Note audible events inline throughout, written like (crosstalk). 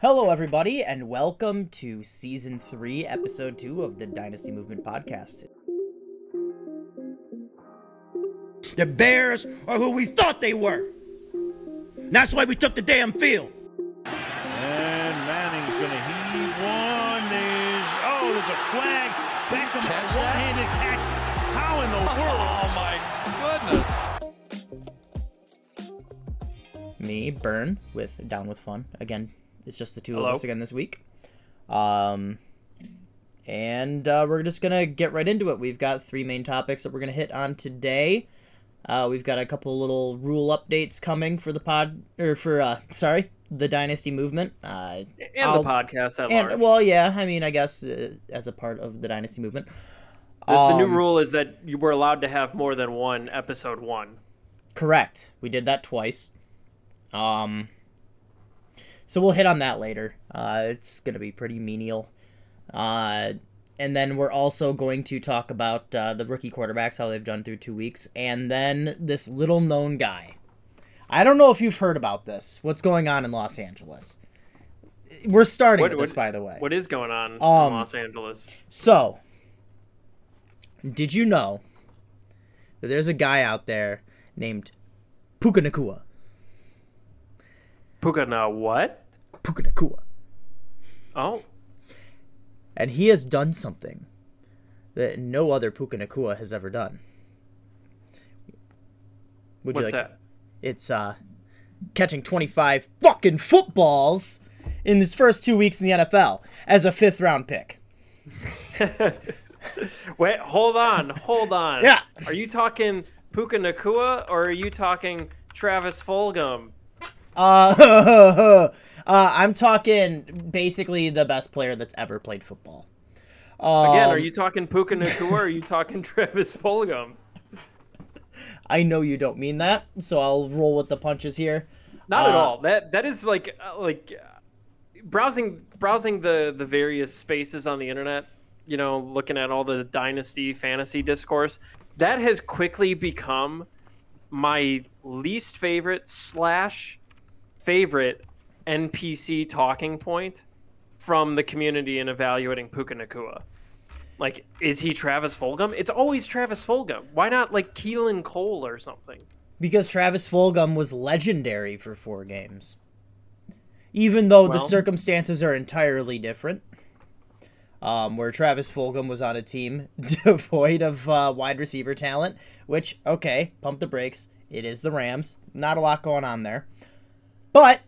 Hello, everybody, and welcome to season three, episode two of the Dynasty Movement podcast. The Bears are who we thought they were. That's why we took the damn field. And Manning's going to heave one. There's, oh, there's a flag. Beckham, Catch one-handed catch. How in the world? (laughs) Oh my goodness. Me, Burn, with Down with Fun. Again, it's just the two Hello. of us again this week. Um, and uh, we're just gonna get right into it. We've got three main topics that we're gonna hit on today. Uh, we've got a couple little rule updates coming for the pod, or for uh, sorry, the Dynasty movement. Uh, and I'll- the podcast at large. well, yeah, I mean, I guess uh, as a part of the Dynasty movement. the, the new Um, rule is that you were allowed to have more than one episode one. Correct. We did that twice. Um so we'll hit on that later. Uh it's going to be pretty menial. Uh and then we're also going to talk about uh, the rookie quarterbacks how they've done through 2 weeks and then this little known guy. I don't know if you've heard about this. What's going on in Los Angeles? We're starting What- with this what- by the way. What is going on Um, in Los Angeles? So, did you know that there's a guy out there named Puka Nacua? Puka na what? Puka Nacua. Oh, And he has done something that no other Puka Nacua has ever done. Would what's you like that? It's uh catching 25 fucking footballs in his first 2 weeks in the NFL as a 5th round pick. (laughs) Wait, hold on, hold on. Yeah. Are you talking Puka Nacua or are you talking Travis Fulgham? Uh, (laughs) uh I'm talking basically the best player that's ever played football. Again, are Um, you talking Puka Nacua or are you talking (laughs) Travis Fulgham? I know you don't mean that, so I'll roll with the punches here. Not at Uh, all. That that is like uh, like browsing browsing the the various spaces on the internet. You know, looking at all the dynasty fantasy discourse. That has quickly become my least favorite slash favorite NPC talking point from the community in evaluating Puka Nacua. Like, is he Travis Fulgham? It's always Travis Fulgham. Why not like Keelan Cole or something? Because Travis Fulgham was legendary for four games. Even though the circumstances are entirely different. Um, where Travis Fulgham was on a team (laughs) devoid of uh, wide receiver talent, which, okay, pump the brakes. It is the Rams. Not a lot going on there. But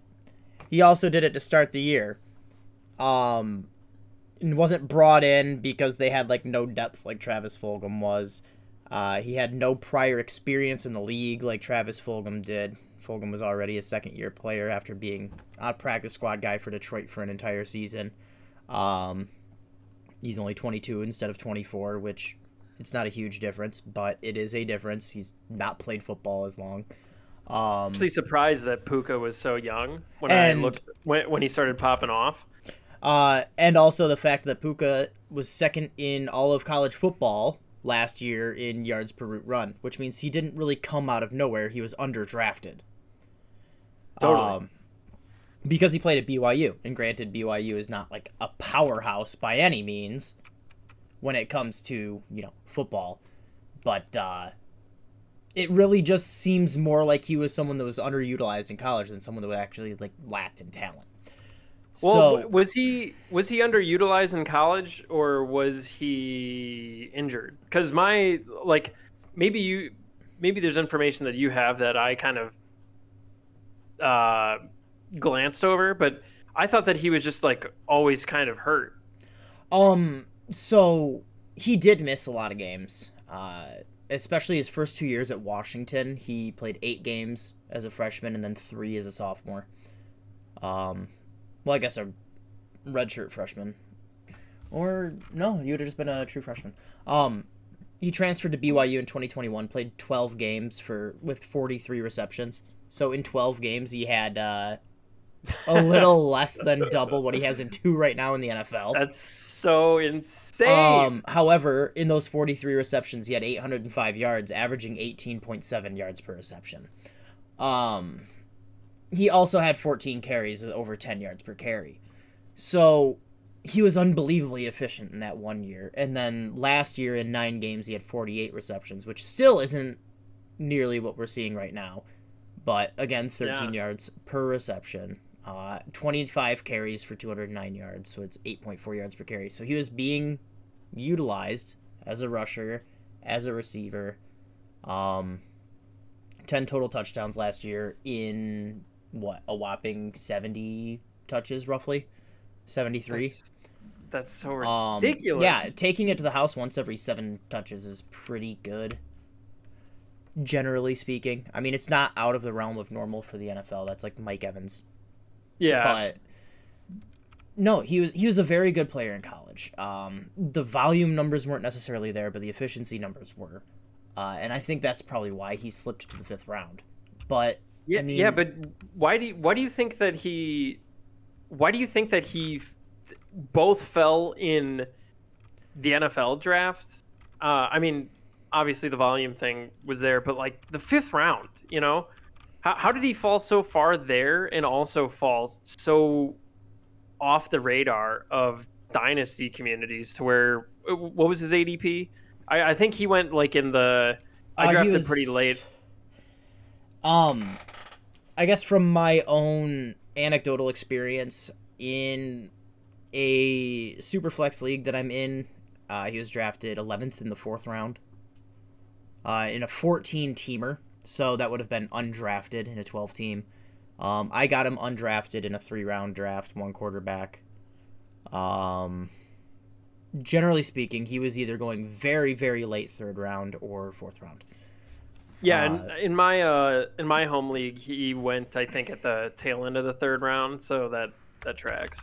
he also did it to start the year. Um, and wasn't brought in because they had like no depth like Travis Fulgham was. Uh, he had no prior experience in the league like Travis Fulgham did. Fulgham was already a second year player after being a practice squad guy for Detroit for an entire season. Um, he's only 22 instead of 24, which it's not a huge difference, but it is a difference. He's not played football as long. Um, actually surprised that Puka was so young when And- I looked when, when he started popping off. Uh, and also the fact that Puka was second in all of college football last year in yards per route run, which means he didn't really come out of nowhere. He was underdrafted. Totally. Um, because he played at BYU, and granted, BYU is not like a powerhouse by any means when it comes to you know football, but uh, it really just seems more like he was someone that was underutilized in college than someone that actually like lacked in talent. Well, so was he was he underutilized in college or was he injured? Because my like maybe you maybe there's information that you have that I kind of uh, glanced over, but I thought that he was just like always kind of hurt. Um, so he did miss a lot of games. Uh, especially his first two years at Washington, he played eight games as a freshman and then three as a sophomore. Um, well, I guess a redshirt freshman, or no, he would have just been a true freshman. Um, he transferred to BYU in 2021, played 12 games for with 43 receptions. So in 12 games, he had uh, a (laughs) little less than double what he has in two right now in the NFL. That's so insane. Um, however, in those 43 receptions, he had 805 yards, averaging 18.7 yards per reception. Um, he also had 14 carries with over 10 yards per carry. So he was unbelievably efficient in that one year. And then last year in nine games, he had 48 receptions, which still isn't nearly what we're seeing right now. But again, 13 Yeah. yards per reception, uh, 25 carries for 209 yards. So it's 8.4 yards per carry. So he was being utilized as a rusher, as a receiver. Um, 10 total touchdowns last year in what a whopping 70 touches roughly 73 That's, that's so um ridiculous. yeah taking it to the house once every seven touches is pretty good generally speaking i mean it's not out of the realm of normal for the nfl that's like mike evans yeah. but no, he was he was a very good player in college. Um, the volume numbers weren't necessarily there, but the efficiency numbers were, uh, and I think that's probably why he slipped to the fifth round. But Yeah, I mean, yeah, but why do you, why do you think that he why do you think that he f- both fell in the NFL draft? Uh, I mean, obviously the volume thing was there, but like the fifth round, you know, how how did he fall so far there and also fall so off the radar of dynasty communities to where what was his ADP? I, I think he went like in the I uh, drafted was- pretty late. Um, I guess from my own anecdotal experience in a superflex league that I'm in, uh, he was drafted 11th in the fourth round. Uh, in a 14 teamer, so that would have been undrafted in a 12 team. Um, I got him undrafted in a three round draft, one quarterback. Um, generally speaking, he was either going very, very late third round or fourth round. Yeah, Uh, and in my uh in my home league, he went I think at the tail end of the third round, so that that tracks.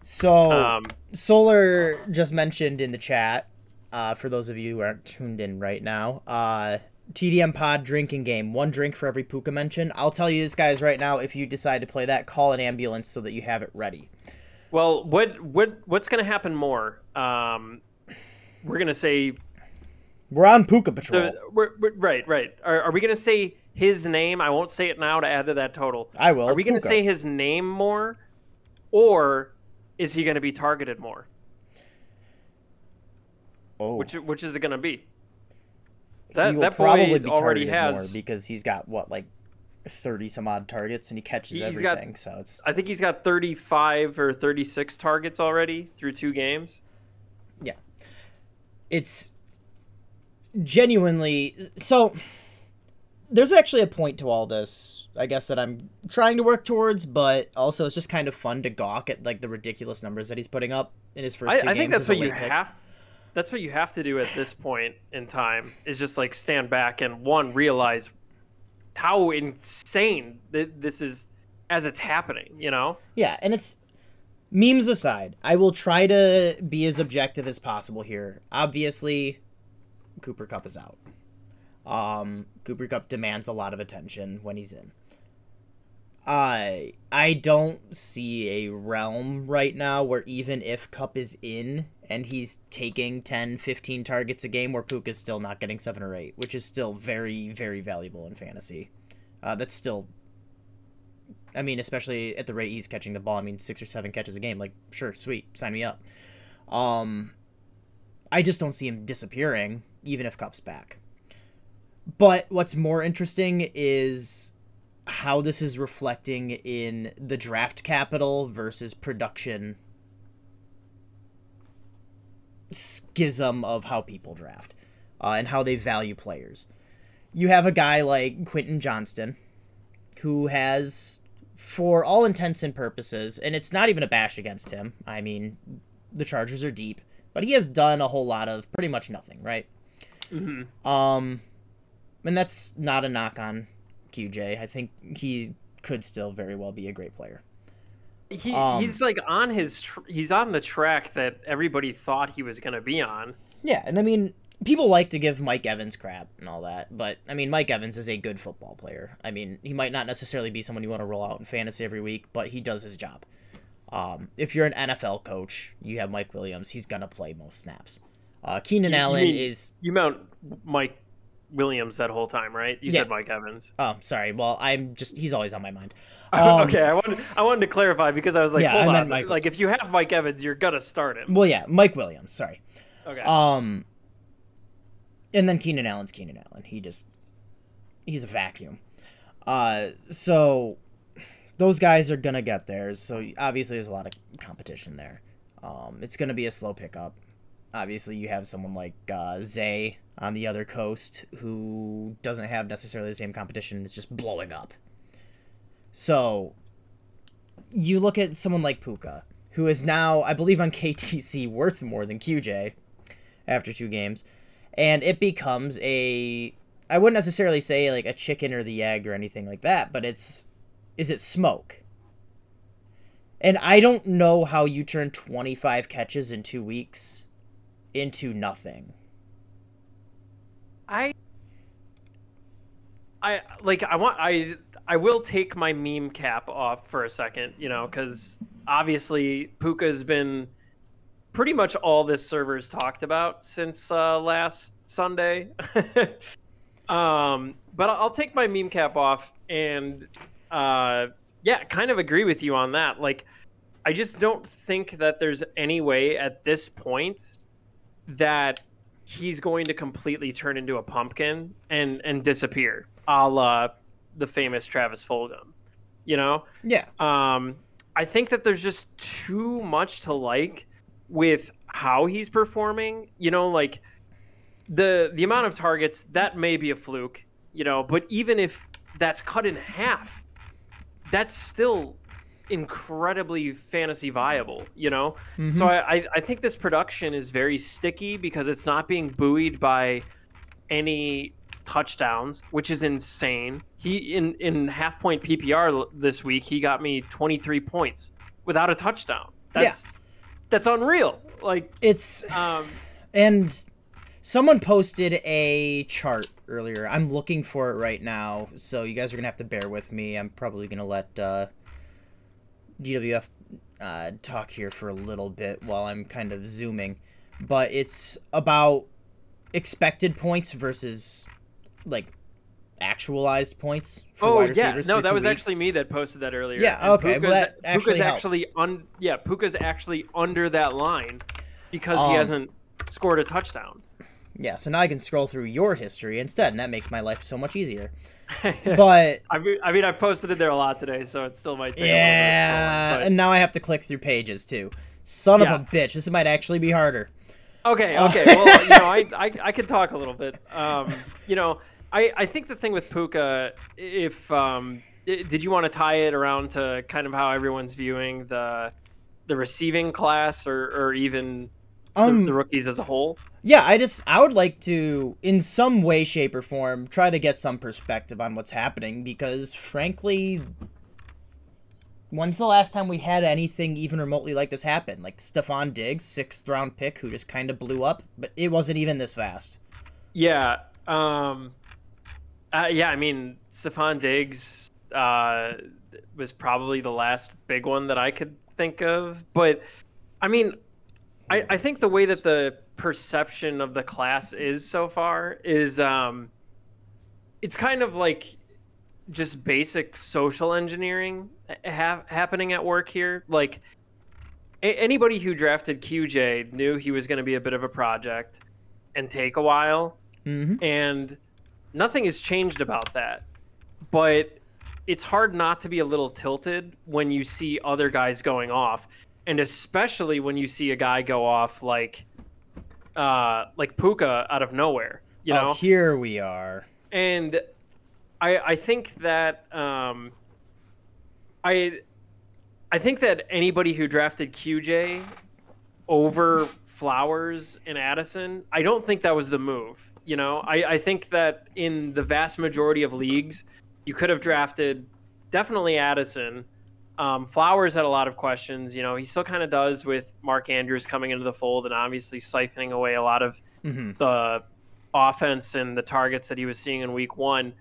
So, Um, Solar just mentioned in the chat, uh, for those of you who aren't tuned in right now, uh, TDM Pod drinking game. One drink for every Puka mention. I'll tell you this, guys, right now. If you decide to play that, call an ambulance so that you have it ready. well, what what what's gonna happen more? Um, we're gonna say We're on Puka Patrol. the, we're, we're- right, right. Are, are we gonna say his name? I won't say it now to add to that total. I will. Are we gonna say his name more, or is he gonna be targeted more? Oh, Which which is it gonna be? that- that probably be already has- because he's got what like thirty some odd targets and he catches He's got- everything. so it's I think he's got 35 or 36 targets already through two games. yeah it's genuinely so there's actually a point to all this i guess that i'm trying to work towards but also it's just kind of fun to gawk at like the ridiculous numbers that he's putting up in his first I, two I think games that's as a what you pick. have. That's what you have to do at this point in time is just like stand back and one realize how insane th- this is as it's happening. You know, yeah and it's memes aside i will try to be as objective as possible here. Obviously Cooper Kupp is out. Um Cooper Kupp demands a lot of attention when he's in. I I don't see a realm right now where even if Kupp is in and he's taking 10, 15 targets a game where Puka's still not getting 7 or 8, which is still very, very valuable in fantasy. Uh, that's still I mean, especially at the rate he's catching the ball, I mean 6 or 7 catches a game, like sure, sweet, sign me up. Um I just don't see him disappearing even if Kupp's back. But what's more interesting is how this is reflecting in the draft capital versus production schism of how people draft uh, and how they value players. You have a guy like Quentin Johnston who has, for all intents and purposes, and it's not even a bash against him. I mean, the Chargers are deep, but he has done a whole lot of pretty much nothing, right? mm-hmm. Um, and that's not a knock on QJ. I think he could still very well be a great player. He Um, he's like on his tr- he's on the track that everybody thought he was going to be on. Yeah, and I mean, people like to give Mike Evans crap and all that, but I mean, Mike Evans is a good football player. I mean, he might not necessarily be someone you want to roll out in fantasy every week, but he does his job. Um, if you're an NFL coach, you have Mike Williams. He's gonna play most snaps. Uh, Keenan You- you Allen mean- is You mount Mike Williams that whole time, right? You Yeah. said Mike Evans. Oh, sorry. Well, I'm just he's always on my mind. (laughs) Um, okay, I wanted I wanted to clarify because I was like, Yeah, I hold meant on, Michael. like if you have Mike Evans, you're gonna start him. Well, yeah, Mike Williams. Sorry. Okay. Um, and then Keenan Allen's Keenan Allen. He just he's a vacuum. Uh, so those guys are gonna get theirs. So obviously, there's a lot of competition there. Um, it's gonna be a slow pickup. Obviously, you have someone like uh, Zay on the other coast who doesn't have necessarily the same competition. It's just blowing up. So you look at someone like Puka, who is now, I believe, on (laughs) KTC worth more than QJ after two games, and it becomes a. I wouldn't necessarily say like a chicken or the egg or anything like that, but it's. Is it smoke? And I don't know how you turn 25 catches in two weeks into nothing. I I like I want I I will take my meme cap off for a second, you know, cuz obviously Puka's been pretty much all this server's talked about since uh, last Sunday. (laughs) um, but I'll take my meme cap off and uh, yeah, kind of agree with you on that. Like I just don't think that there's any way at this point that he's going to completely turn into a pumpkin and and disappear, a la the famous Travis Fulgham. You know, Yeah. um, I think that there's just too much to like with how he's performing. You know, like the the amount of targets that may be a fluke. You know, but even if that's cut in half, that's still incredibly fantasy viable. You know, so I, I I think this production is very sticky because it's not being buoyed by any touchdowns, which is insane. He in in half point PPR this week, he got me 23 points without a touchdown. That's that's unreal. Like It's um and someone posted a chart earlier. I'm looking for it right now, so you guys are gonna have to bear with me. I'm probably gonna let uh, GWF uh, talk here for a little bit while I'm kind of zooming, but it's about expected points versus like actualized points for Oh wide yeah, no, that was weeks. actually me that posted that earlier. Yeah, And okay, well, that actually Puka's helps. actually un, yeah, Puka's actually under that line because Um, he hasn't scored a touchdown. Yeah, so now I can scroll through your history instead, and that makes my life so much easier. (laughs) But I mean, I mean, posted it there a lot today, so it still might take Yeah, of and now I have to click through pages too. Son Yeah. of a bitch, this might actually be harder. Okay, Uh, okay. Well, you know, I, I I could talk a little bit. Um, you know, I I think the thing with Puka, if um, did you want to tie it around to kind of how everyone's viewing the the receiving class or or even the, Um, the rookies as a whole? Yeah, I just I would like to, in some way, shape, or form, try to get some perspective on what's happening because, frankly, when's the last time we had anything even remotely like this happen? Like Stefon Diggs, sixth round pick, who just kind of blew up, but it wasn't even this fast. Yeah. Um, uh, yeah, I mean, Stefon Diggs uh, was probably the last big one that I could think of. But, I mean, I, I think the way that the perception of the class is so far is um, it's kind of like just basic social engineering ha- happening at work here. Like, a- anybody who drafted QJ knew he was going to be a bit of a project and take a while Mm-hmm. and nothing has changed about that. But it's hard not to be a little tilted when you see other guys going off, and especially when you see a guy go off like, uh, like Puka out of nowhere. You know, oh, here we are. and I I think that um, I I think that anybody who drafted QJ over Flowers and Addison, I don't think that was the move. You know, I, I think that in the vast majority of leagues, you could have drafted definitely Addison. Um, Flowers had a lot of questions. You know, he still kind of does with Mark Andrews coming into the fold and obviously siphoning away a lot of Mhm. the offense and the targets that he was seeing in week one.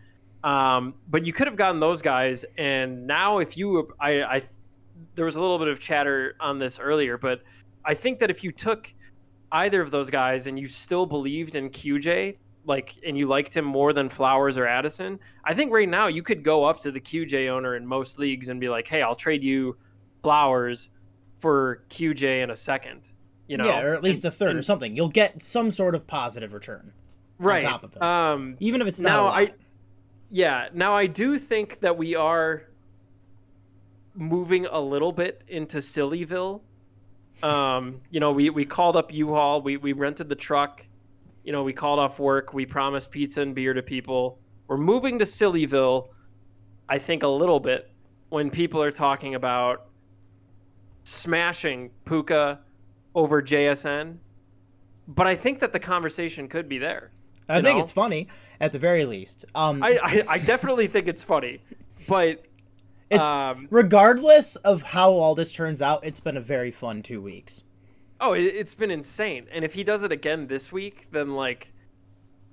Um, but you could have gotten those guys. And now, if you, I, I, there was a little bit of chatter on this earlier, but I think that if you took either of those guys and you still believed in QJ, like and you liked him more than Flowers or Addison, I think right now you could go up to the QJ owner in most leagues and be like, "Hey, I'll trade you Flowers for QJ in a second. You know, yeah, or at least And- a third or something. You'll get some sort of positive return, right. top of it. Um, even if it's not now a lot. I, yeah. Now I do think that we are moving a little bit into Sillyville. Um, you know, we we called up U-Haul. We we rented the truck. You know, we called off work. We promised pizza and beer to people. We're moving to Sillyville. I think a little bit when people are talking about smashing Puka over JSN. But I think that the conversation could be there. I think know? it's funny at the very least. Um, I, I, I definitely think it's funny, but it's um, regardless of how all this turns out, it's been a very fun two weeks. oh, it, it's been insane. And if he does it again this week, then like,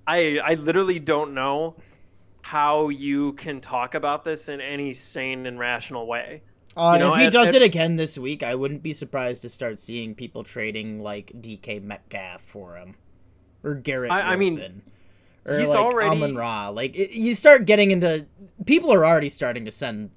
I I literally don't know how you can talk about this in any sane and rational way. Uh, You know, if he does at- it again this week, I wouldn't be surprised to start seeing people trading like DK Metcalf for him, or Garrett I- I mean, Wilson, or he's like already- Amon Ra. Like it, you start getting into people are already starting to send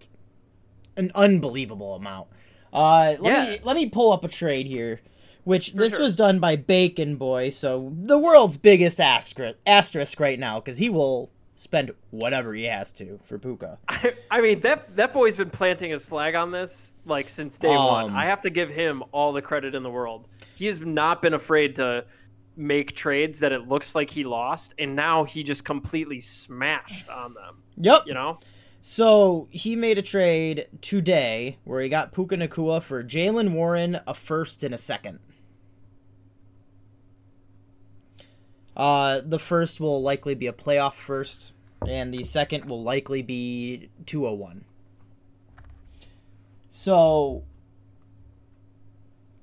an unbelievable amount. Uh, let Yeah. me let me pull up a trade here, which this sure. was done by Bacon Boy, so the world's biggest asterisk asterisk right now because he will spend whatever he has to for Puka. (laughs) I, I mean that that boy's been planting his flag on this like since day one. Um, I have to give him all the credit in the world. He has not been afraid to make trades that it looks like he lost, and now he just completely smashed on them. Yep. You know. So he made a trade today where he got Puka Nacua for Jaylen Warren, a first and a second. Uh, the first will likely be a playoff first, and the second will likely be 201. So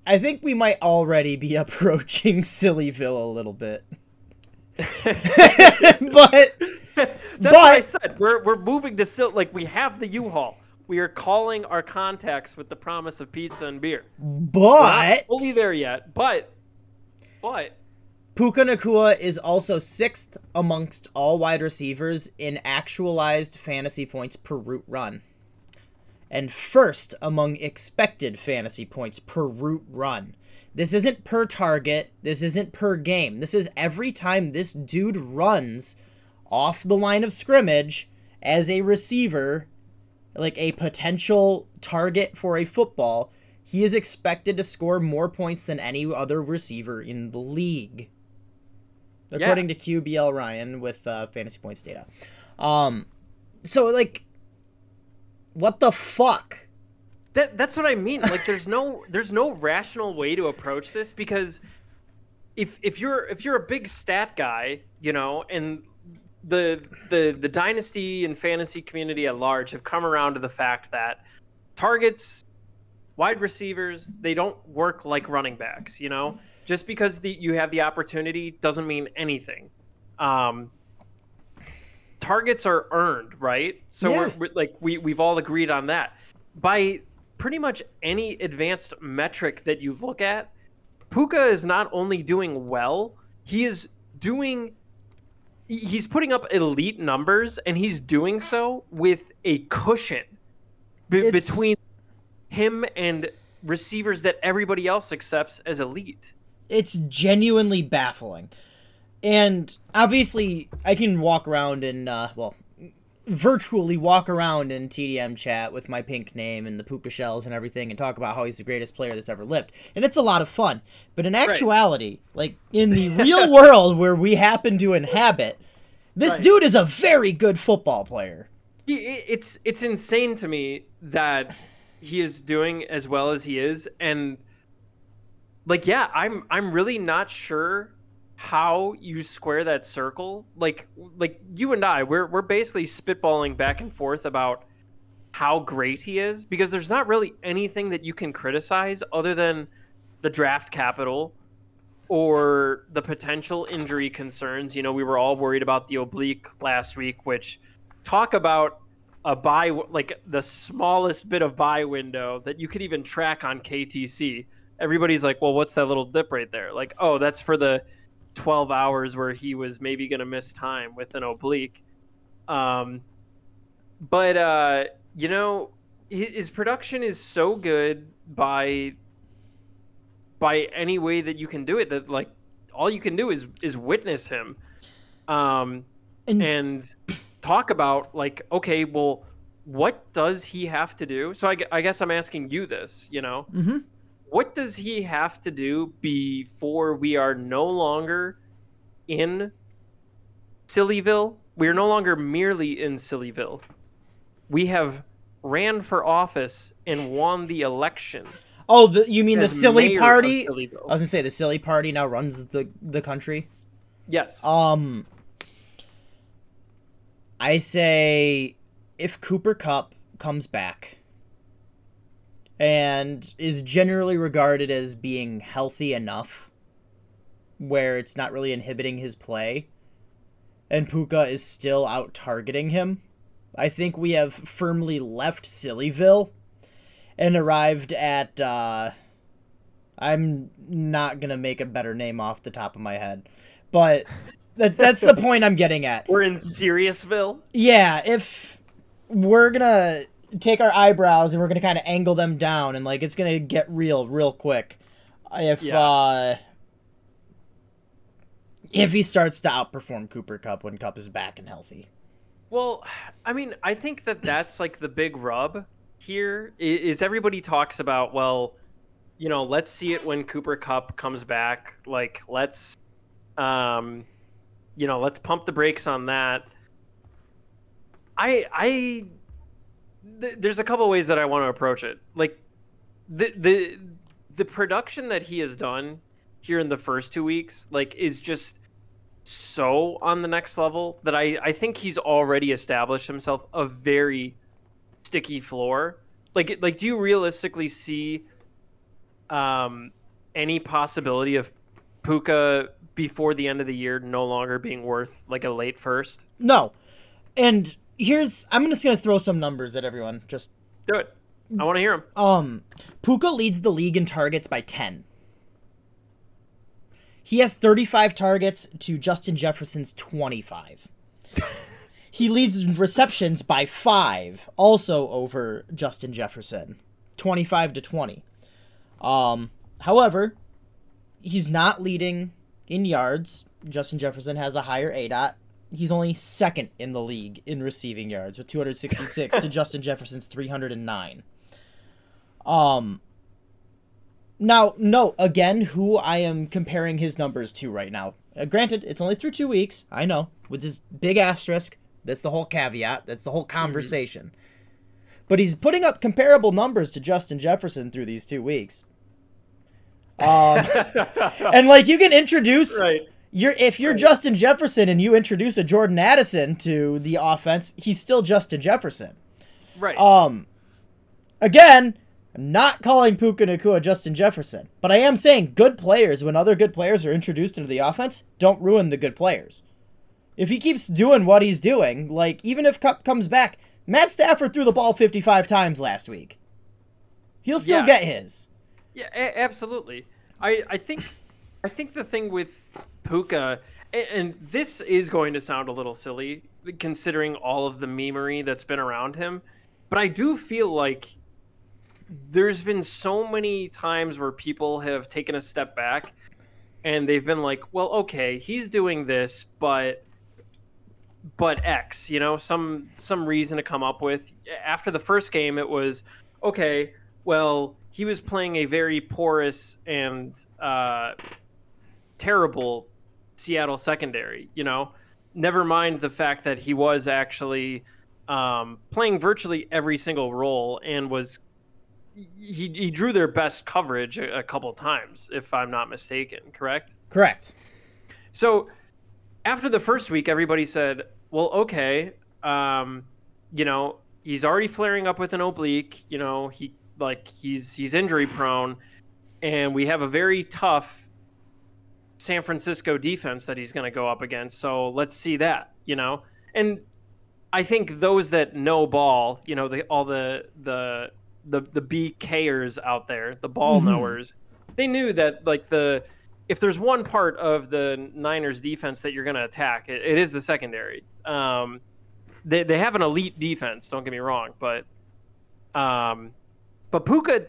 I think we might already be (laughs) approaching Sillyville a little bit. (laughs) but (laughs) That's what I said. We're we're moving to Sil like we have the U-Haul. We are calling our contacts with the promise of pizza and beer. But We're but not fully there yet, but but Puka Nacua is also sixth amongst all wide receivers in actualized fantasy points per route run. And first among expected fantasy points per route run. This isn't per target, this isn't per game. This is every time this dude runs off the line of scrimmage as a receiver, like a potential target for a football, he is expected to score more points than any other receiver in the league according to QBL Ryan with uh, fantasy points data. Um, so like, what the fuck? That that's what I mean. Like there's no (laughs) there's no rational way to approach this because if if you're if you're a big stat guy, you know, and the the the dynasty and fantasy community at large have come around to the fact that targets wide receivers they don't work like running backs you know just because the, you have the opportunity doesn't mean anything um, targets are earned right so Yeah. we're, we're like we, we've all agreed on that by pretty much any advanced metric that you look at puka is not only doing well he is doing he's putting up elite numbers and he's doing so with a cushion It's- between him and receivers that everybody else accepts as elite. It's genuinely baffling. And obviously, I can walk around and, uh, well, virtually walk around in TDM chat with my pink name and the puka shells and everything and talk about how he's the greatest player that's ever lived. And it's a lot of fun. But in actuality, like in the (laughs) real world where we happen to inhabit, this Right. dude is a very good football player. It's it's insane to me that he is doing as well as he is, and like yeah, I'm I'm really not sure how you square that circle. Like like you and I, we're we're basically spitballing back and forth about how great he is because there's not really anything that you can criticize other than the draft capital or the potential injury concerns. You know, we were all worried about the oblique last week, which talk about a buy like the smallest bit of buy window that you could even track on KTC. Everybody's like, "Well, what's that little dip right there?" Like, "Oh, that's for the 12 hours where he was maybe going to miss time with an oblique. Um, but uh, you know, his, his production is so good by by any way that you can do it that like all you can do is is witness him um And, and talk about like okay well what does he have to do so i, I guess i'm asking you this you know Mhm. What does he have to do before we are no longer in sillyville? We are no longer merely in sillyville. We have ran for office and won the election. Oh, the, you mean the silly party? I was gonna say the silly party now runs the the country. yes. Um, I say if Cooper Kupp comes back and is generally regarded as being healthy enough where it's not really inhibiting his play and Puka is still out targeting him, I think we have firmly left Sillyville and arrived at uh I'm not going to make a better name off the top of my head. But that, that's the (laughs) point I'm getting at. we're in seriousville Yeah, if we're gonna take our eyebrows and we're gonna kind of angle them down and like it's gonna get real real quick. If Yeah. uh if he starts to outperform Cooper Kupp when Kupp is back and healthy. Well, I mean, I think that that's like the big rub here is everybody talks about, well, you know, let's see it when Cooper Kupp comes back. Like, let's, um, you know, let's pump the brakes on that. I, I, th- there's a couple ways that I want to approach it. Like, the the the production that he has done here in the first two weeks, like, is just so on the next level that I, I think he's already established himself a very sticky floor. Like like do you realistically see um any possibility of Puka before the end of the year no longer being worth like a late first? No. And here's I'm just gonna throw some numbers at everyone. Just Do it. I want to hear him. um Puka leads the league in targets by ten. He has 35 targets to Justin Jefferson's 25. He leads in receptions by 5, also over Justin Jefferson, 25 to 20. Um however, he's not leading in yards. Justin Jefferson has a higher ADOT. He's only second in the league in receiving yards with 266 to (laughs) Justin Jefferson's 309. Um now, no, again, who I am comparing his numbers to right now. Uh, granted, it's only through two weeks. I know, with this big asterisk. That's the whole caveat. That's the whole conversation. But he's putting up comparable numbers to Justin Jefferson through these two weeks. Um, (laughs) (laughs) and like you can introduce Right. You're if you're Justin Jefferson and you introduce a Jordan Addison to the offense, he's still Justin Jefferson. Right. Um, again, I'm not calling Puka Nacua Justin Jefferson, but I am saying good players, when other good players are introduced into the offense, don't ruin the good players. If he keeps doing what he's doing, like even if Kupp comes back, Matt Stafford threw the ball 55 times last week. He'll still Yeah. get his. Yeah, a- absolutely. I, I think I think the thing with Puka, and, this is going to sound a little silly considering all of the memery that's been around him, but I do feel like there's been so many times where people have taken a step back and they've been like, well, okay, he's doing this, but but X, you know, some some reason to come up with. After the first game, it was okay. Well, he was playing a very porous and uh, terrible Seattle secondary. You know, never mind the fact that he was actually um, playing virtually every single role and was he, he drew their best coverage a, a couple times, if I'm not mistaken. Correct. Correct. So after the first week, everybody said, "Well, okay, um, you know, he's already flaring up with an oblique. You know, he like he's he's injury prone, and we have a very tough San Francisco defense that he's going to go up against. So let's see that. You know, and I think those that know ball, you know, the, all the the the the BKers out there, the ball knowers, they knew that like the if there's one part of the Niners defense that you're going to attack, it, it is the secondary. Um, they they have an elite defense. Don't get me wrong, but um, but Puka,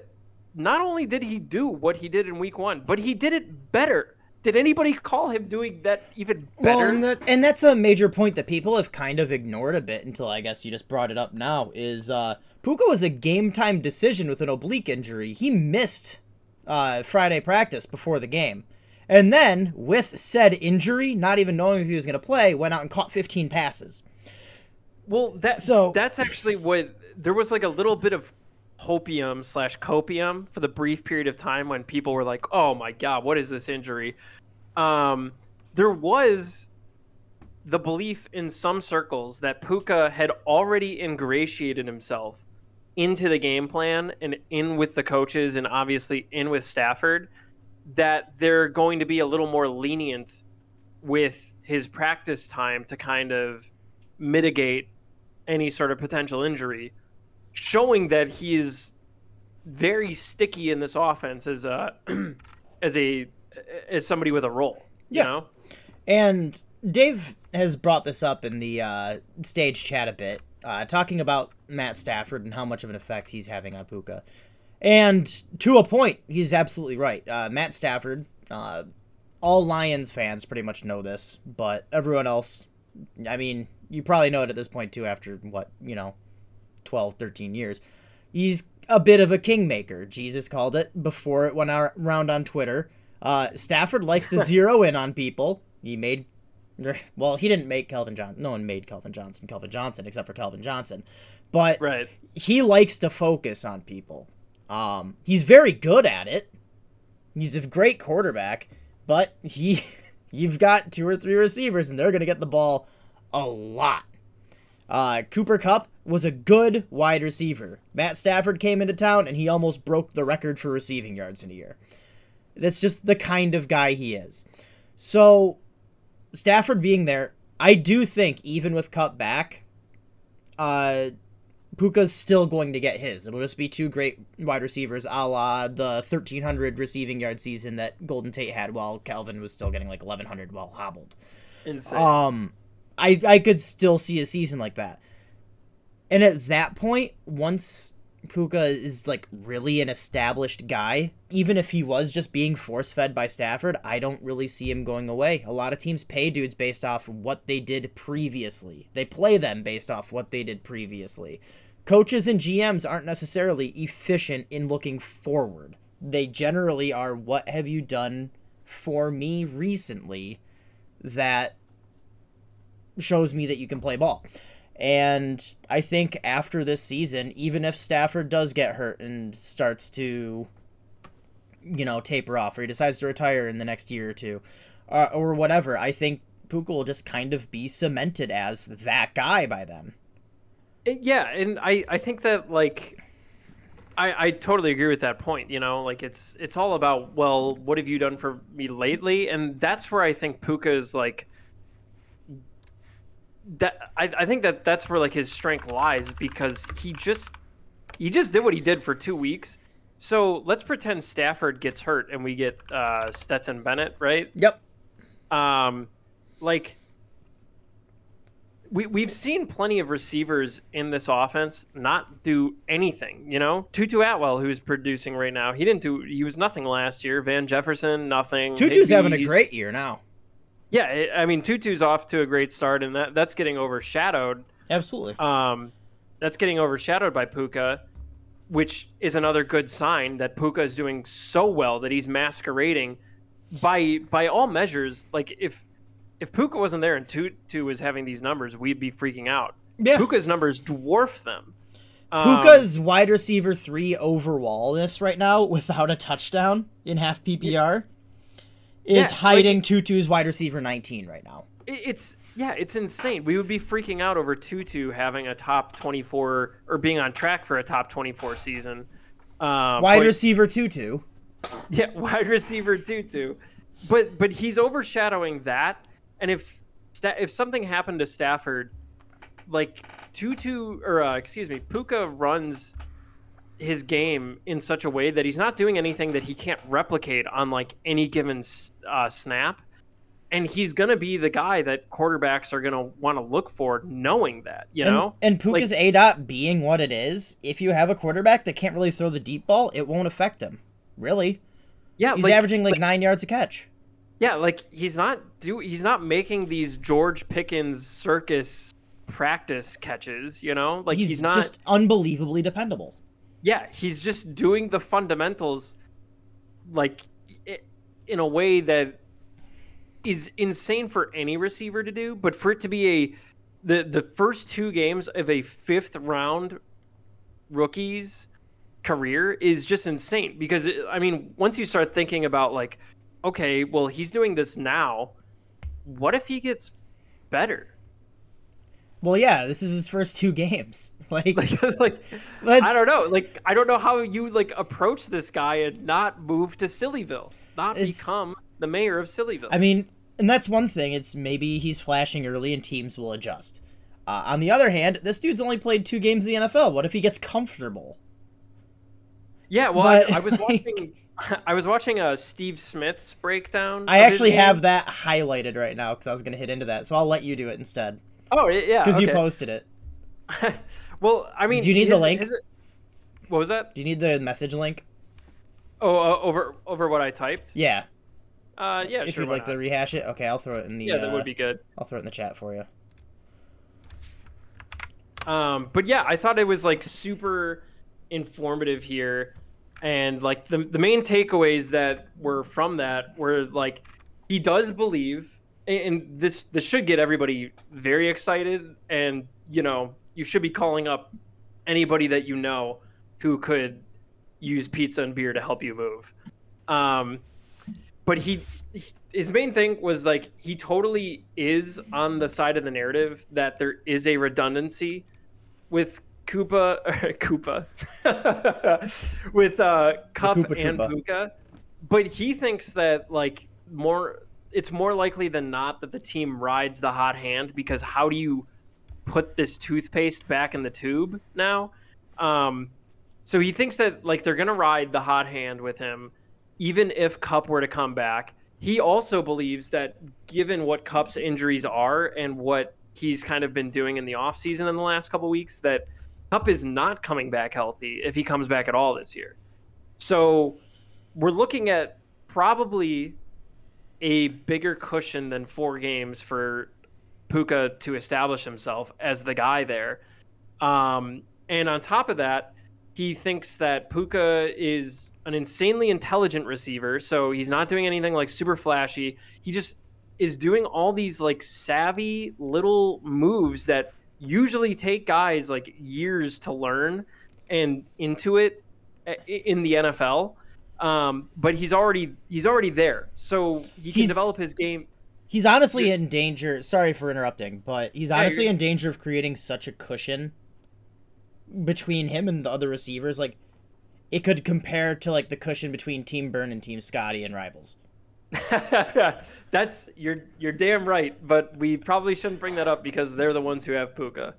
not only did he do what he did in Week One, but he did it better. Did anybody call him doing that even better? Well, and, that, and that's a major point that people have kind of ignored a bit until I guess you just brought it up now. Is uh, Puka was a game time decision with an oblique injury. He missed uh, Friday practice before the game. And then, with said injury, not even knowing if he was going to play, went out and caught 15 passes. Well, that So- that's actually what there was like a little bit of hopium slash copium for the brief period of time when people were like, "Oh my god, what is this injury?" Um, there was the belief in some circles that Puka had already ingratiated himself into the game plan and in with the coaches and obviously in with Stafford that they're going to be a little more lenient with his practice time to kind of mitigate any sort of potential injury, showing that he is very sticky in this offense as a (clears throat) as a as somebody with a role. You Yeah. know? And Dave has brought this up in the uh, stage chat a bit, uh, talking about Matt Stafford and how much of an effect he's having on Puka. And to a point, he's absolutely right. Uh, Matt Stafford, uh, all Lions fans pretty much know this, but everyone else, I mean, you probably know it at this point too after, what, you know, 12, 13 years. He's a bit of a kingmaker. Jesus called it before it went around on Twitter. Uh, Stafford likes to (laughs) zero in on people. He made, (laughs) well, he didn't make Calvin Johnson. No one made Calvin Johnson Calvin Johnson except for Calvin Johnson. But Right. he likes to focus on people. Um, he's very good at it. He's a great quarterback, but he, (laughs) you've got two or three receivers, and they're gonna get the ball a lot. Uh, Cooper Kupp was a good wide receiver. Matt Stafford came into town, and he almost broke the record for receiving yards in a year. That's just the kind of guy he is. So, Stafford being there, I do think even with Kupp back, uh, Puka's still going to get his. It'll just be two great wide receivers, a la the 1,300 receiving yard season that Golden Tate had while Calvin was still getting like 1,100 while hobbled. Insane. Um, I I could still see a season like that. And at that point, once Puka is like really an established guy, even if he was just being force fed by Stafford, I don't really see him going away. A lot of teams pay dudes based off what they did previously. They play them based off what they did previously. Coaches and GMs aren't necessarily efficient in looking forward. They generally are what have you done for me recently that shows me that you can play ball. And I think after this season, even if Stafford does get hurt and starts to, you know, taper off, or he decides to retire in the next year or two, uh, or whatever, I think Puka will just kind of be cemented as that guy by then. Yeah, and I I think that like I I totally agree with that point. You know, like it's it's all about well, what have you done for me lately? And that's where I think Puka is like that. I I think that that's where like his strength lies because he just he just did what he did for two weeks. So let's pretend Stafford gets hurt and we get uh, Stetson Bennett, right? Yep. um, like we we've seen plenty of receivers in this offense not do anything. You know, Tutu Atwell, who's producing right now, he didn't do. He was nothing last year. Van Jefferson, nothing. Tutu's Higbee, having a great year now. Yeah, I- I mean, Tutu's off to a great start, and that that's getting overshadowed. Absolutely. Um, that's getting overshadowed by Puka, which is another good sign that Puka is doing so well that he's masquerading by by all measures. Like if if Puka wasn't there and Tutu was having these numbers, we'd be freaking out. Yeah. Puka's numbers dwarf them. Um, Puka's wide receiver three overallness right now without a touchdown in half PPR is Yeah, like- hiding Tutu's wide receiver 19 right now. it's yeah, it's insane. We would be freaking out over Tutu having a top twenty four or being on track for a top twenty four season. Um, Wide but- receiver Tutu. Yeah, (laughs) wide receiver Tutu, but but he's overshadowing that. And if if something happened to Stafford, like Tutu or uh, excuse me, Puka runs his game in such a way that he's not doing anything that he can't replicate on like any given uh, snap. And he's going to be the guy that quarterbacks are going to want to look for knowing that you know? and Puka's like, dot being what it is if you have a quarterback that can't really throw the deep ball it won't affect him. Really? Yeah he's like, averaging like, like, nine yards a catch. Yeah like he's not do he's not making these george pickens circus practice catches you know? Like he's, he's not just unbelievably dependable yeah he's just doing the fundamentals like in a way that is insane for any receiver to do, but for it to be a the the first two games of a fifth round rookie's career is just insane because it, I mean, once you start thinking about like okay, well, he's doing this now, what if he gets better? Well, yeah, this is his first two games. (laughs) Like, like, (laughs) like I don't know. Like, I don't know how you like approach this guy and not move to Sillyville, not become the mayor of Sillyville. I mean, and that's one thing. It's maybe he's flashing early and teams will adjust. Uh, on the other hand, this dude's only played two games in the NFL. What if he gets comfortable? Yeah, well, but, I, I, was (laughs) watching. I was watching a uh, Steve Smith's breakdown. I actually have that highlighted right now because I was going to hit into that, so I'll let you do it instead. Oh yeah, because okay. you posted it. (laughs) well, I mean, do you need his, the link? His, what was that? Do you need the message link? Oh, uh, over over what I typed. Yeah. Uh, yeah, if sure, you'd like not? to rehash it, okay, I'll throw it in the. Yeah, that uh, would be good. I'll throw it in the chat for you. Um, but yeah, I thought it was like super informative here, and like the the main takeaways that were from that were like he does believe, and this this should get everybody very excited, and you know you should be calling up anybody that you know who could use pizza and beer to help you move. Um, but he, he, his main thing was like he totally is on the side of the narrative that there is a redundancy with Koopa (laughs) Koopa (laughs) with uh Kupp and Puka. But he thinks that like more it's more likely than not that the team rides the hot hand because how do you put this toothpaste back in the tube now? Um so he thinks that like they're gonna ride the hot hand with him even if Kupp were to come back. He also believes that given what Kupp's injuries are and what he's kind of been doing in the offseason in the last couple weeks, that Kupp is not coming back healthy if he comes back at all this year. So we're looking at probably a bigger cushion than four games for Puka to establish himself as the guy there. Um, and on top of that, he thinks that Puka is an insanely intelligent receiver, so he's not doing anything like super flashy. He just is doing all these like savvy little moves that usually take guys like years to learn and into it in the NFL. Um, but he's already he's already there, so he can He's- develop his game. He's honestly in danger. Sorry for interrupting, but he's honestly you're- in danger of creating such a cushion between him and the other receivers. Like, it could compare to like the cushion between Team Burn and Team Scotty and Rivals. (laughs) That's you're you're damn right, but we probably shouldn't bring that up because they're the ones who have Puka.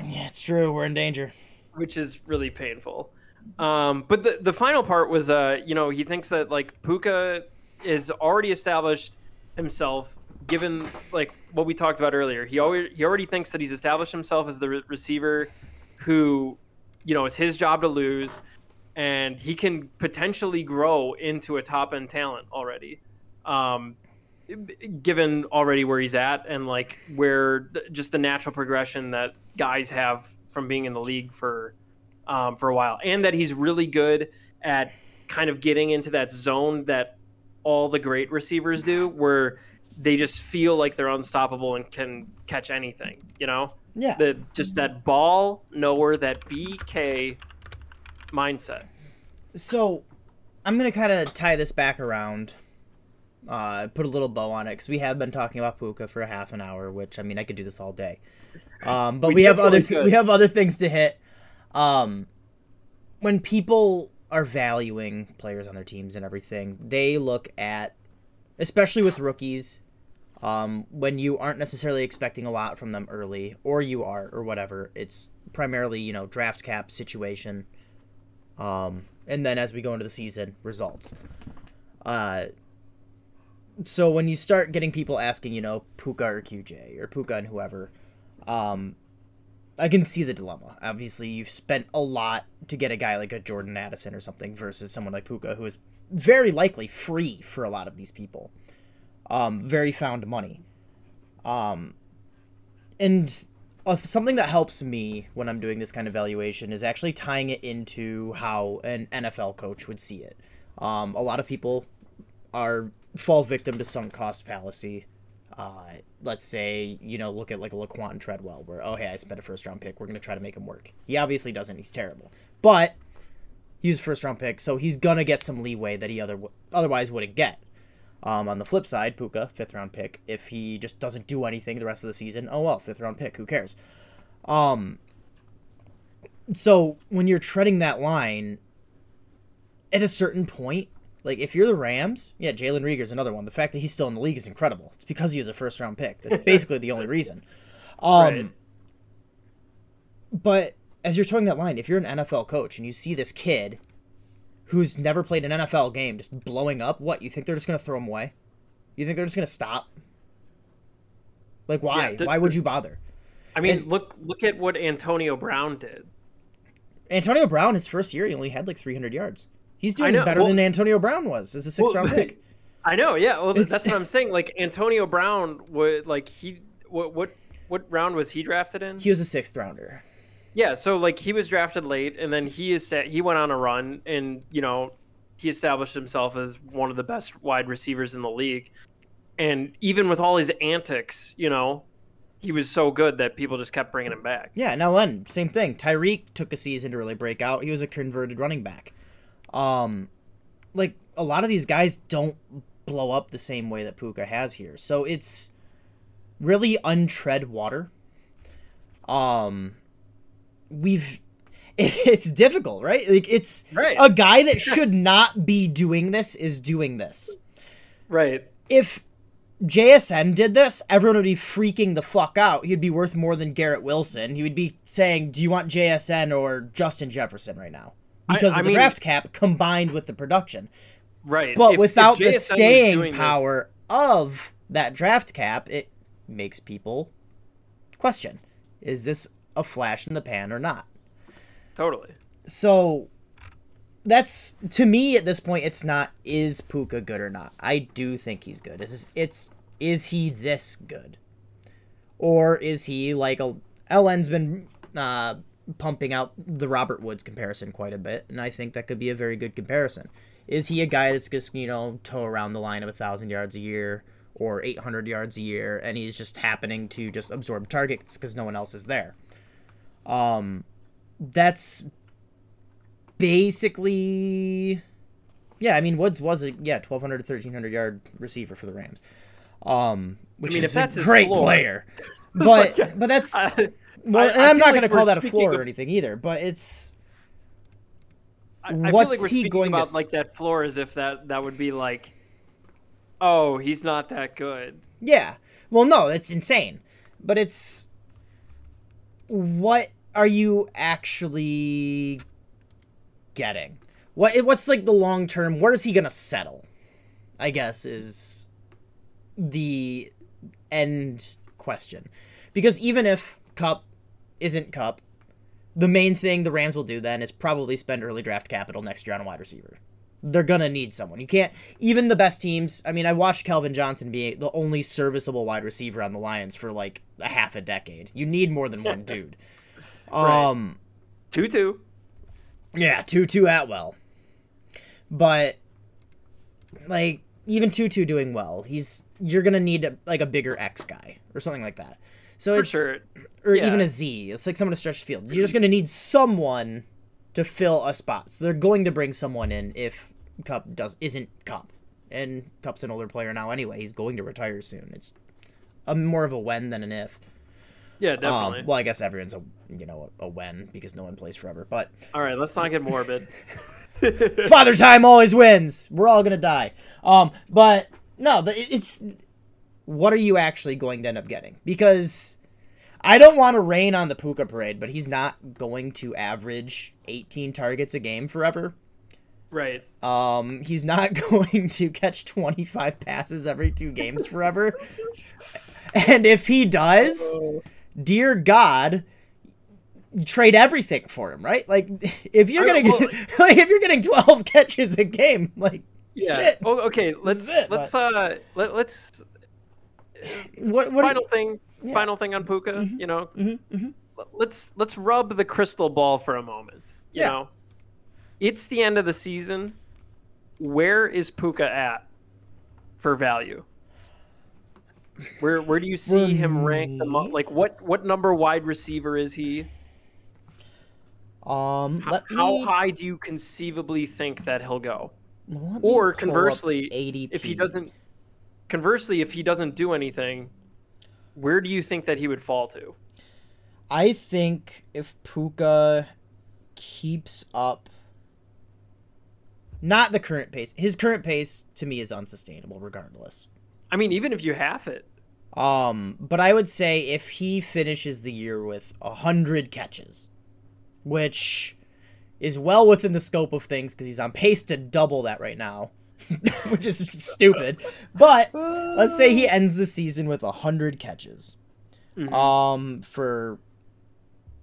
Yeah, it's true. We're in danger. which is really painful. Um, but the the final part was, uh, you know, he thinks that like Puka is already established himself, given like what we talked about earlier. He already he already thinks that he's established himself as the re- receiver who, you know, it's his job to lose, and he can potentially grow into a top end talent already. Um, given already where he's at and like where th- just the natural progression that guys have from being in the league for um, for a while, and that he's really good at kind of getting into that zone that all the great receivers do, where they just feel like they're unstoppable and can catch anything. You know, Yeah. the just that ball knower, that BK mindset. So, I'm gonna kind of tie this back around. Uh, put a little bow on it because we have been talking about Puka for a half an hour, which I mean I could do this all day. Um, but We we, have other could. we have other things to hit. Um, when people are valuing players on their teams and everything, they look at, especially with rookies, um, when you aren't necessarily expecting a lot from them early, or you are, or whatever. It's primarily you know draft cap situation. Um, and then as we go into the season, results. Uh, so when you start getting people asking, you know, Puka or QJ or Puka and whoever, um, I can see the dilemma. Obviously, you've spent a lot to get a guy like a Jordan Addison or something versus someone like Puka, who is very likely free for a lot of these people. Um, very found money. Um, and uh, something that helps me when I'm doing this kind of valuation is actually tying it into how an NFL coach would see it. Um, a lot of people are fall victim to sunk cost fallacy. Uh, let's say you know look at like a Laquon Treadwell, where oh hey I spent a first round pick, we're gonna try to make him work. He obviously doesn't. He's terrible, but he's a first round pick, so he's gonna get some leeway that he other otherwise wouldn't get. Um, on the flip side, Puka, fifth round pick, if he just doesn't do anything the rest of the season, oh well, fifth round pick, who cares? Um, so when you're treading that line, at a certain point, like if you're the Rams, yeah, Jalen Reagor's another one. The fact that he's still in the league is incredible. It's because he was a first round pick. That's (laughs) basically the only reason. Um, Right. But as you're towing that line, if you're an NFL coach and you see this kid who's never played an NFL game just blowing up, what you think they're just gonna throw him away? You think they're just gonna stop? Like why? Yeah, why would you bother? I mean, And- look look at what Antonio Brown did. Antonio Brown, his first year, he only had like 300 yards. He's doing better well- than Antonio Brown was as a sixth Well, round pick. (laughs) I know, yeah. Well, It's- that's what I'm saying. Like Antonio Brown would like he what what what round was he drafted in? He was a sixth rounder. Yeah, so like he was drafted late, and then he is he went on a run, and you know he established himself as one of the best wide receivers in the league. And even with all his antics, you know, he was so good that people just kept bringing him back. Yeah, now Len, same thing. Tyreek took a season to really break out. He was a converted running back. Um, like a lot of these guys don't blow up the same way that Puka has here, so it's really untread water. Um, we've (laughs) it's difficult, right? Like it's Right. a guy that (laughs) should not be doing this is doing this. Right. if JSN did this, everyone would be freaking the fuck out. He'd be worth more than Garrett Wilson. He would be saying, "Do you want JSN or Justin Jefferson right now?" Because I of the mean- draft cap combined with the production. Right. But If- if without the staying doing this- power of that draft cap, it makes people question: Is this a flash in the pan or not? totally. so that's to me at this point it's not is Puka good or not. I do think he's good. It's it's is he this good? Or is he like a LN's been uh pumping out the Robert Woods comparison quite a bit, and I think that could be a very good comparison. Is he a guy that's just, you know, toe around the line of a thousand yards a year or eight hundred yards a year and he's just happening to just absorb targets because no one else is there? Um that's basically yeah i mean woods was a yeah 1200 to 1300 yard receiver for the rams um which mean, is a great floor- player (laughs) but but that's I- well I- and I i'm not like going to call that a floor of- or anything either but it's I, I feel What's like we're he speaking going to about s- like that floor as if that that would be like, oh, he's not that good. Yeah. Well, no, it's insane. But it's what are you actually getting? What what's like the long term? Where is he going to settle? I guess is the end question. Because even if Kupp isn't Kupp, the main thing the Rams will do then is probably spend early draft capital next year on a wide receiver. They're gonna need someone. You can't even the best teams. I mean, I watched Calvin Johnson be the only serviceable wide receiver on the Lions for like a half a decade. You need more than one (laughs) dude. Right. Um, Two two. yeah, Tutu Atwell. But like even Tutu doing well, he's you're gonna need a, like a bigger X guy or something like that. So For it's sure. Or Yeah. even a Z. It's like someone to stretch the field. You're just gonna need someone to fill a spot. So they're going to bring someone in if Kupp does isn't Kupp, and Kupp's an older player now anyway. He's going to retire soon. It's a more of a when than an if. Yeah, Um, definitely. well, I guess everyone's a you know a, a when because no one plays forever. But All right, let's not get morbid. (laughs) (laughs) Father Time always wins. We're all gonna die. Um, but no, but it's what are you actually going to end up getting? Because I don't want to rain on the Puka parade, but he's not going to average 18 targets a game forever. Right. Um, he's not (laughs) going to catch 25 passes every two games forever. and if he does, dear God, trade everything for him, right? Like if you're gonna well- (laughs) like if you're getting 12 catches a game, like Yeah. shit. Oh, okay. Let's it, let's uh let, let's What what final you- thing Yeah. final thing on Puka. You know, Mhm, mhm. Let's let's rub the crystal ball for a moment. You Yeah. know, it's the end of the season. Where is Puka at for value? Where where do you see him rank the mo- like what what number wide receiver is he? Um, How me, high do you conceivably think that he'll go? Or conversely, if he doesn't conversely if he doesn't do anything, where do you think that he would fall to? I think if Puka keeps up not the current pace. His current pace to me is unsustainable regardless. I mean, even if you half it, Um, but I would say if he finishes the year with a hundred catches, which is well within the scope of things because he's on pace to double that right now, (laughs) which is stupid. But let's say he ends the season with a hundred catches. Um, for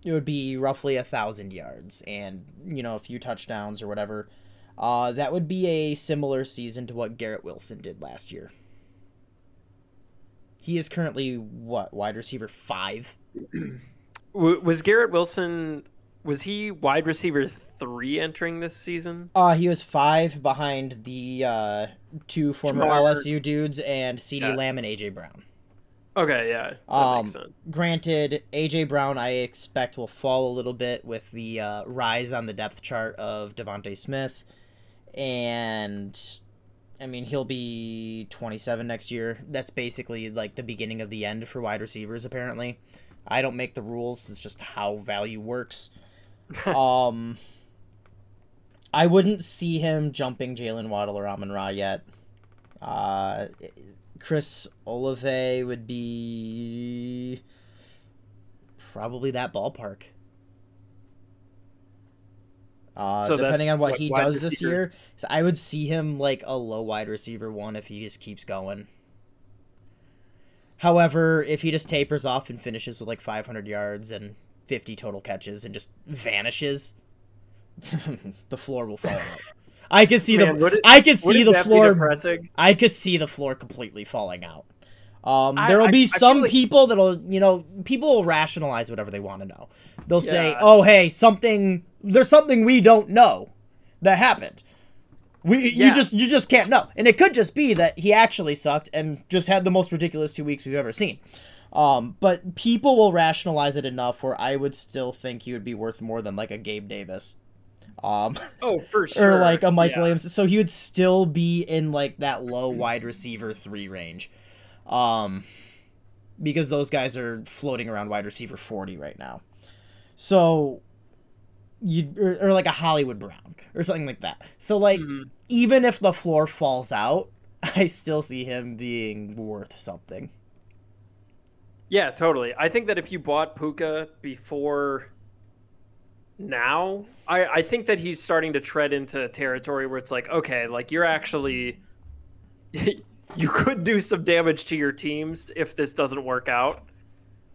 it would be roughly a thousand yards and you know a few touchdowns or whatever. Uh, that would be a similar season to what Garrett Wilson did last year. He is currently what wide receiver five. (clears throat) Was Garrett Wilson was he wide receiver three entering this season? Uh, he was five behind the uh, two former Jamar- LSU dudes and CeeDee Yeah. Lamb and AJ Brown. Okay, yeah, that Um, makes sense. Granted, AJ Brown I expect will fall a little bit with the uh, rise on the depth chart of DeVonta Smith, and I mean he'll be 27 next year. That's basically like the beginning of the end for wide receivers. Apparently, I don't make the rules. It's just how value works. (laughs) um, I wouldn't see him jumping Jaylen Waddle or Amon Ra yet. Uh, Chris Olave would be probably that ballpark. Uh, So depending on what, what he does this year, so I would see him like a low wide receiver one if he just keeps going. However, if he just tapers off and finishes with like 500 yards and 50 total catches and just vanishes, (laughs) the floor will fall out. I could see Man, the it- I could see the floor? I could see the floor completely falling out. Um, there will be I feel some like- people that'll, you know, people will rationalize whatever they want to know. They'll say, "Oh, hey, something there's something we don't know that happened." We Yeah. you just you just can't know. And it could just be that he actually sucked and just had the most ridiculous 2 weeks we've ever seen. Um, but people will rationalize it enough where I would still think he would be worth more than like a Gabe Davis. Um, Oh, for sure. (laughs) or like a Mike Yeah. Williams. So he would still be in like that low wide receiver three range, um, because those guys are floating around wide receiver forty right now. So you or, or like a Hollywood Brown or something like that. So like Mhm. even if the floor falls out, (laughs) I still see him being worth something. Yeah, totally. I think that if you bought Puka before now, I, I think that he's starting to tread into territory where it's like, okay, like you're actually (laughs) you could do some damage to your teams if this doesn't work out.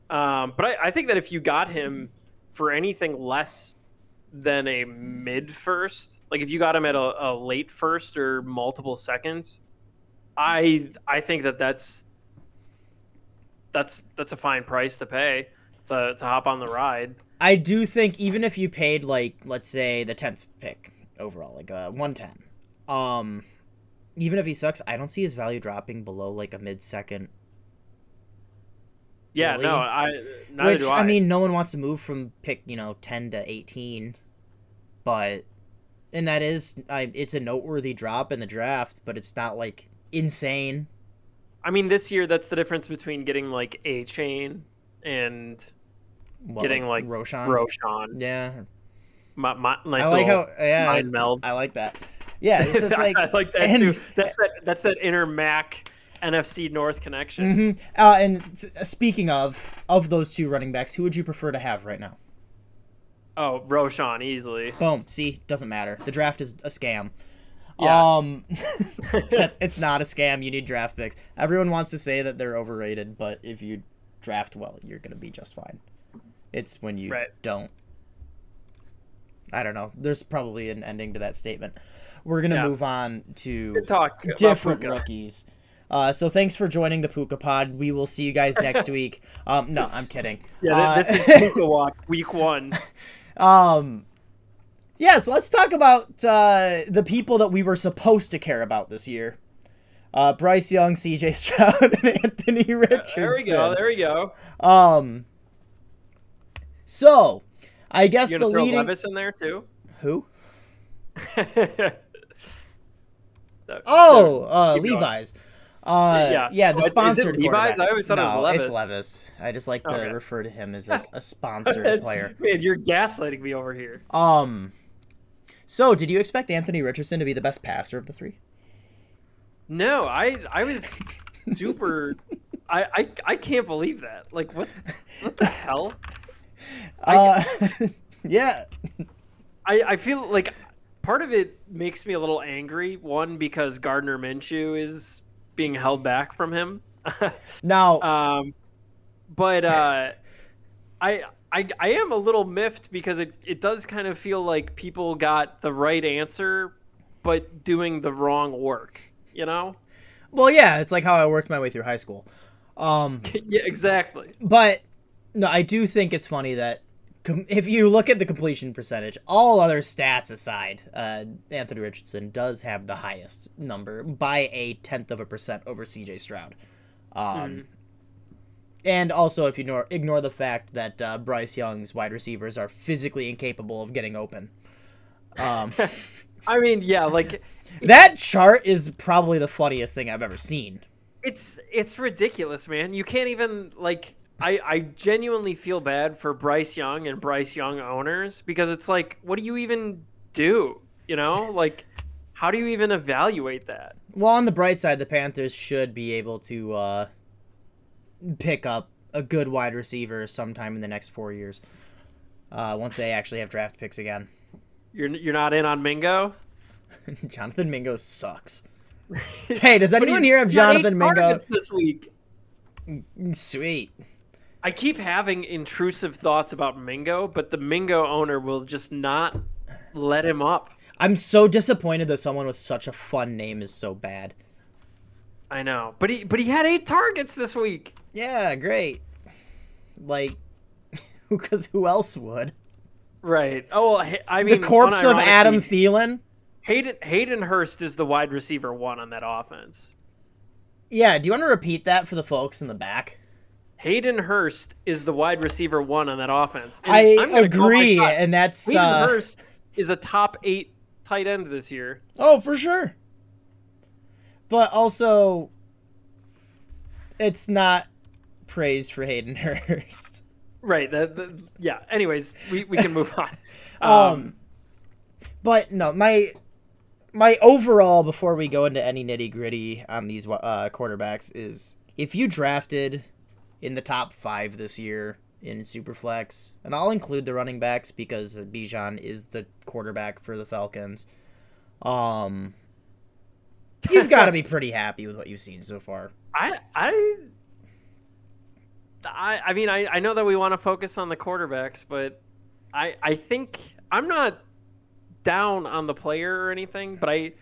Um, but I, I think that if you got him for anything less than a mid first, like if you got him at a, a late first or multiple seconds, I I think that that's that's that's a fine price to pay to to hop on the ride. I do think even if you paid like let's say the tenth pick overall, like a one ten, um, even if he sucks, I don't see his value dropping below like a mid second. Yeah, Really? no, I Which do I. I. mean, no one wants to move from pick you know ten to eighteen, but and that is I, it's a noteworthy drop in the draft, but it's not like insane. I mean, this year that's the difference between getting like a chain and What, getting like, Roschon. Roschon. Yeah, My, my, nice I like little how yeah mind meld. I like that. Yeah, it's, it's (laughs) like I like that and- too. That's that. That's that inner Mac NFC North connection. hmm Uh, and speaking of of those two running backs, who would you prefer to have right now? Oh, Roschon easily. Boom. See, doesn't matter. The draft is a scam. Yeah. Um, (laughs) (laughs) it's not a scam. You need draft picks. Everyone wants to say that they're overrated, but if you draft well, you're gonna be just fine. It's when you Right. don't. I don't know. There's probably an ending to that statement. We're gonna Yeah. move on to talk. different rookies. Uh, so thanks for joining the Puka Pod. We will see you guys next (laughs) week. Um, no, I'm kidding. Yeah, Uh, this is (laughs) Puka Walk week one. (laughs) Um, yes, let's talk about uh, the people that we were supposed to care about this year. Uh, Bryce Young, C.J. Stroud, and Anthony Richardson. There we go. There we go. Um. So, I guess the leading Levis in there too? who? (laughs) So- Oh, uh. Levi's. Uh, yeah, Yeah. the it sponsored Levi's? I always thought it was Levis. it's Levis. I just like to Okay. refer to him as like (laughs) a sponsored player. Man, you're gaslighting me over here. Um. So, did you expect Anthony Richardson to be the best passer of the three? No, I I was super. I, I I can't believe that. Like what what the (laughs) hell? Uh, (laughs) yeah. I I feel like part of it makes me a little angry. One because Gardner Minshew is being held back from him. (laughs) Now, um, but uh, (laughs) I. I, I am a little miffed because it, it does kind of feel like people got the right answer, but doing the wrong work. You know? well, yeah, it's like how I worked my way through high school. Um, yeah, exactly. but no, I do think it's funny that com- if you look at the completion percentage, all other stats aside, uh, Anthony Richardson does have the highest number by a tenth of a percent over C.J. Stroud. Um, And also, if you ignore, ignore the fact that uh, Bryce Young's wide receivers are physically incapable of getting open. Um, (laughs) I mean, yeah, like (laughs) that chart is probably the funniest thing I've ever seen. it's it's ridiculous, man. You can't even like I I genuinely feel bad for Bryce Young and Bryce Young owners because it's like what do you even do? You know? Like how do you even evaluate that? Well, on the bright side, the Panthers should be able to uh, pick up a good wide receiver sometime in the next four years. Uh, once they actually have draft picks again. You're you're not in on Mingo? (laughs) Jonathan Mingo sucks. (laughs) Hey, does anyone here have Jonathan Mingo? this week? Sweet. I keep having intrusive thoughts about Mingo, but the Mingo owner will just not let him up. I'm so disappointed that someone with such a fun name is so bad. I know, but he but he had eight targets this week. Yeah, great. Like, (laughs) because who else would? Right. Oh, well, I- mean, the corpse of Adam Thielen? Hayden Hayden Hurst is the wide receiver one on that offense. Yeah, do you want to repeat that for the folks in the back? Hayden Hurst is the wide receiver one on that offense. And I I'm gonna call my agree, and that's Hayden uh, Hurst is a top eight tight end this year. Oh, for sure. But also, it's not praise for Hayden (laughs) Hurst. Right. Yeah. Anyways, we, we can move on. (laughs) Um, but no, my my overall before we go into any nitty gritty on these uh, quarterbacks is if you drafted in the top five this year in Superflex, and I'll include the running backs because Bijan is the quarterback for the Falcons. Um, (laughs) you've got to be pretty happy with what you've seen so far. I I I I mean I, I know that we want to focus on the quarterbacks, but I I think I'm not down on the player or anything, but I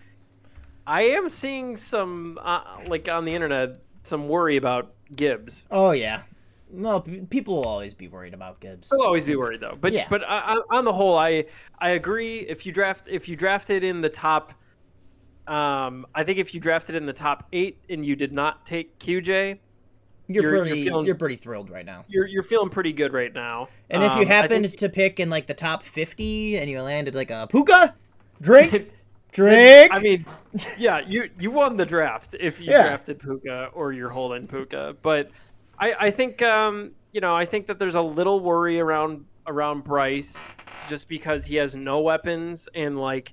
I am seeing some uh, like on the internet some worry about Gibbs. Oh yeah, no, people will always be worried about Gibbs. I'll always be worried though. But yeah. but I, I, on the whole, I I agree. If you draft if you drafted in the top, um, I think if you drafted in the top eight and you did not take QJ, You're, you're- you're pretty, feeling- you're pretty thrilled right now. you're you're feeling pretty good right now. And if you Um, happened think- to pick in like the top 50 and you landed like a puka, drink, (laughs) drink. I mean, yeah, you you won the draft if you Yeah. drafted Puka or you're holding Puka. But I I think um you know I think that there's a little worry around around Bryce just because he has no weapons and like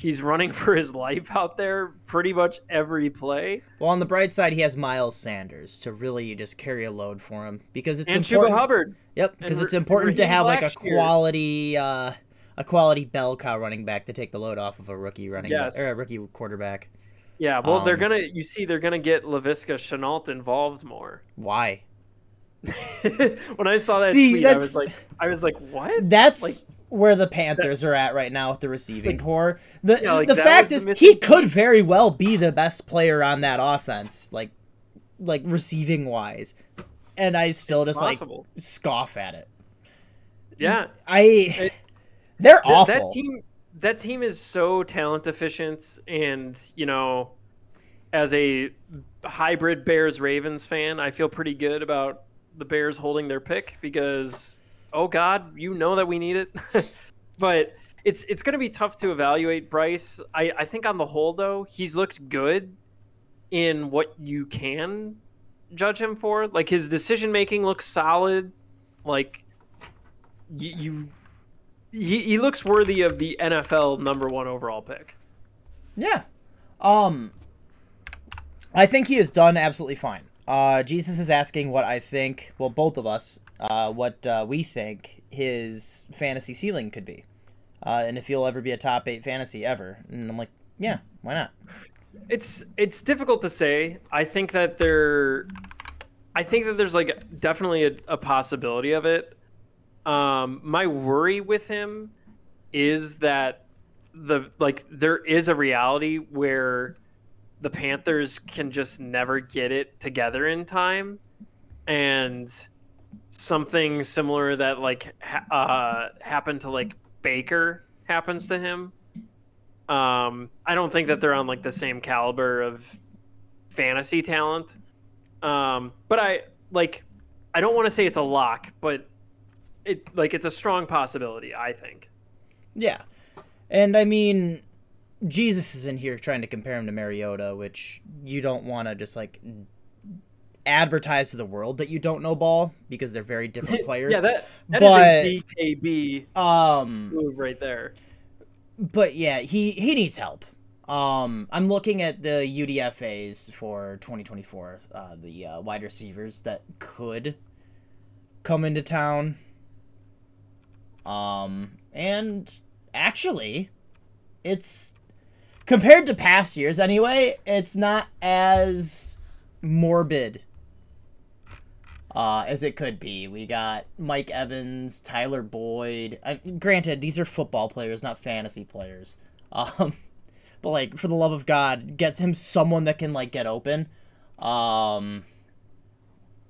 He's running (laughs) for his life out there pretty much every play. Well, on the bright side, he has Miles Sanders to really just carry a load for him because it's and important. Chuba Hubbard. Yep, because it's important to have like a last year. quality, uh, a quality bell cow running back to take the load off of a rookie running Yes. back, or a rookie quarterback. Yeah, well, they're Um, gonna. You see, they're gonna get Laviska Shenault involved more. Why? (laughs) when I saw that See, tweet, I was like, I was like, what? That's Like- where the Panthers are at right now with the receiving Like- corps. The Yeah, like, the fact is the he could very well be the best player on that offense, like like receiving wise. And I still just possible. like scoff at it. Yeah, I It- they're Th- awful. That team, that team is so talent efficient, and you know, as a hybrid Bears Ravens fan, I feel pretty good about the Bears holding their pick because, oh God, you know that we need it. (laughs) but it's it's going to be tough to evaluate Bryce. I I think on the whole though, he's looked good in what you can judge him for. Like his decision making looks solid. Like you, you he, he looks worthy of the NFL number one overall pick. Yeah. Um I think he has done absolutely fine. Uh Jesus is asking what I think, well both of us, uh what uh, we think his fantasy ceiling could be. Uh and if he'll ever be a top 8 fantasy ever. And I'm like, yeah, why not? It's it's difficult to say. I think that there, I think that there's like definitely a, a possibility of it. Um, my worry with him is that the like there is a reality where the Panthers can just never get it together in time, and something similar that like ha- uh, happened to like Baker happens to him. Um, I don't think that they're on like the same caliber of fantasy talent. Um, but I like I don't want to say it's a lock, but it like it's a strong possibility, I think. Yeah. And I mean Jesus is in here trying to compare him to Mariota, which you don't want to just like advertise to the world that you don't know ball because they're very different (laughs) players. Yeah, that that But- is a DKB um move right there. but yeah, he he needs help. Um, I'm looking at the UDFA's for 2024, uh, the uh, wide receivers that could come into town. Um, and actually, it's compared to past years anyway. It's not as morbid uh, as it could be. We got Mike Evans, Tyler Boyd. Granted, these are football players, not fantasy players. Um, (laughs) but like, for the love of God, gets him someone that can like get open. Um,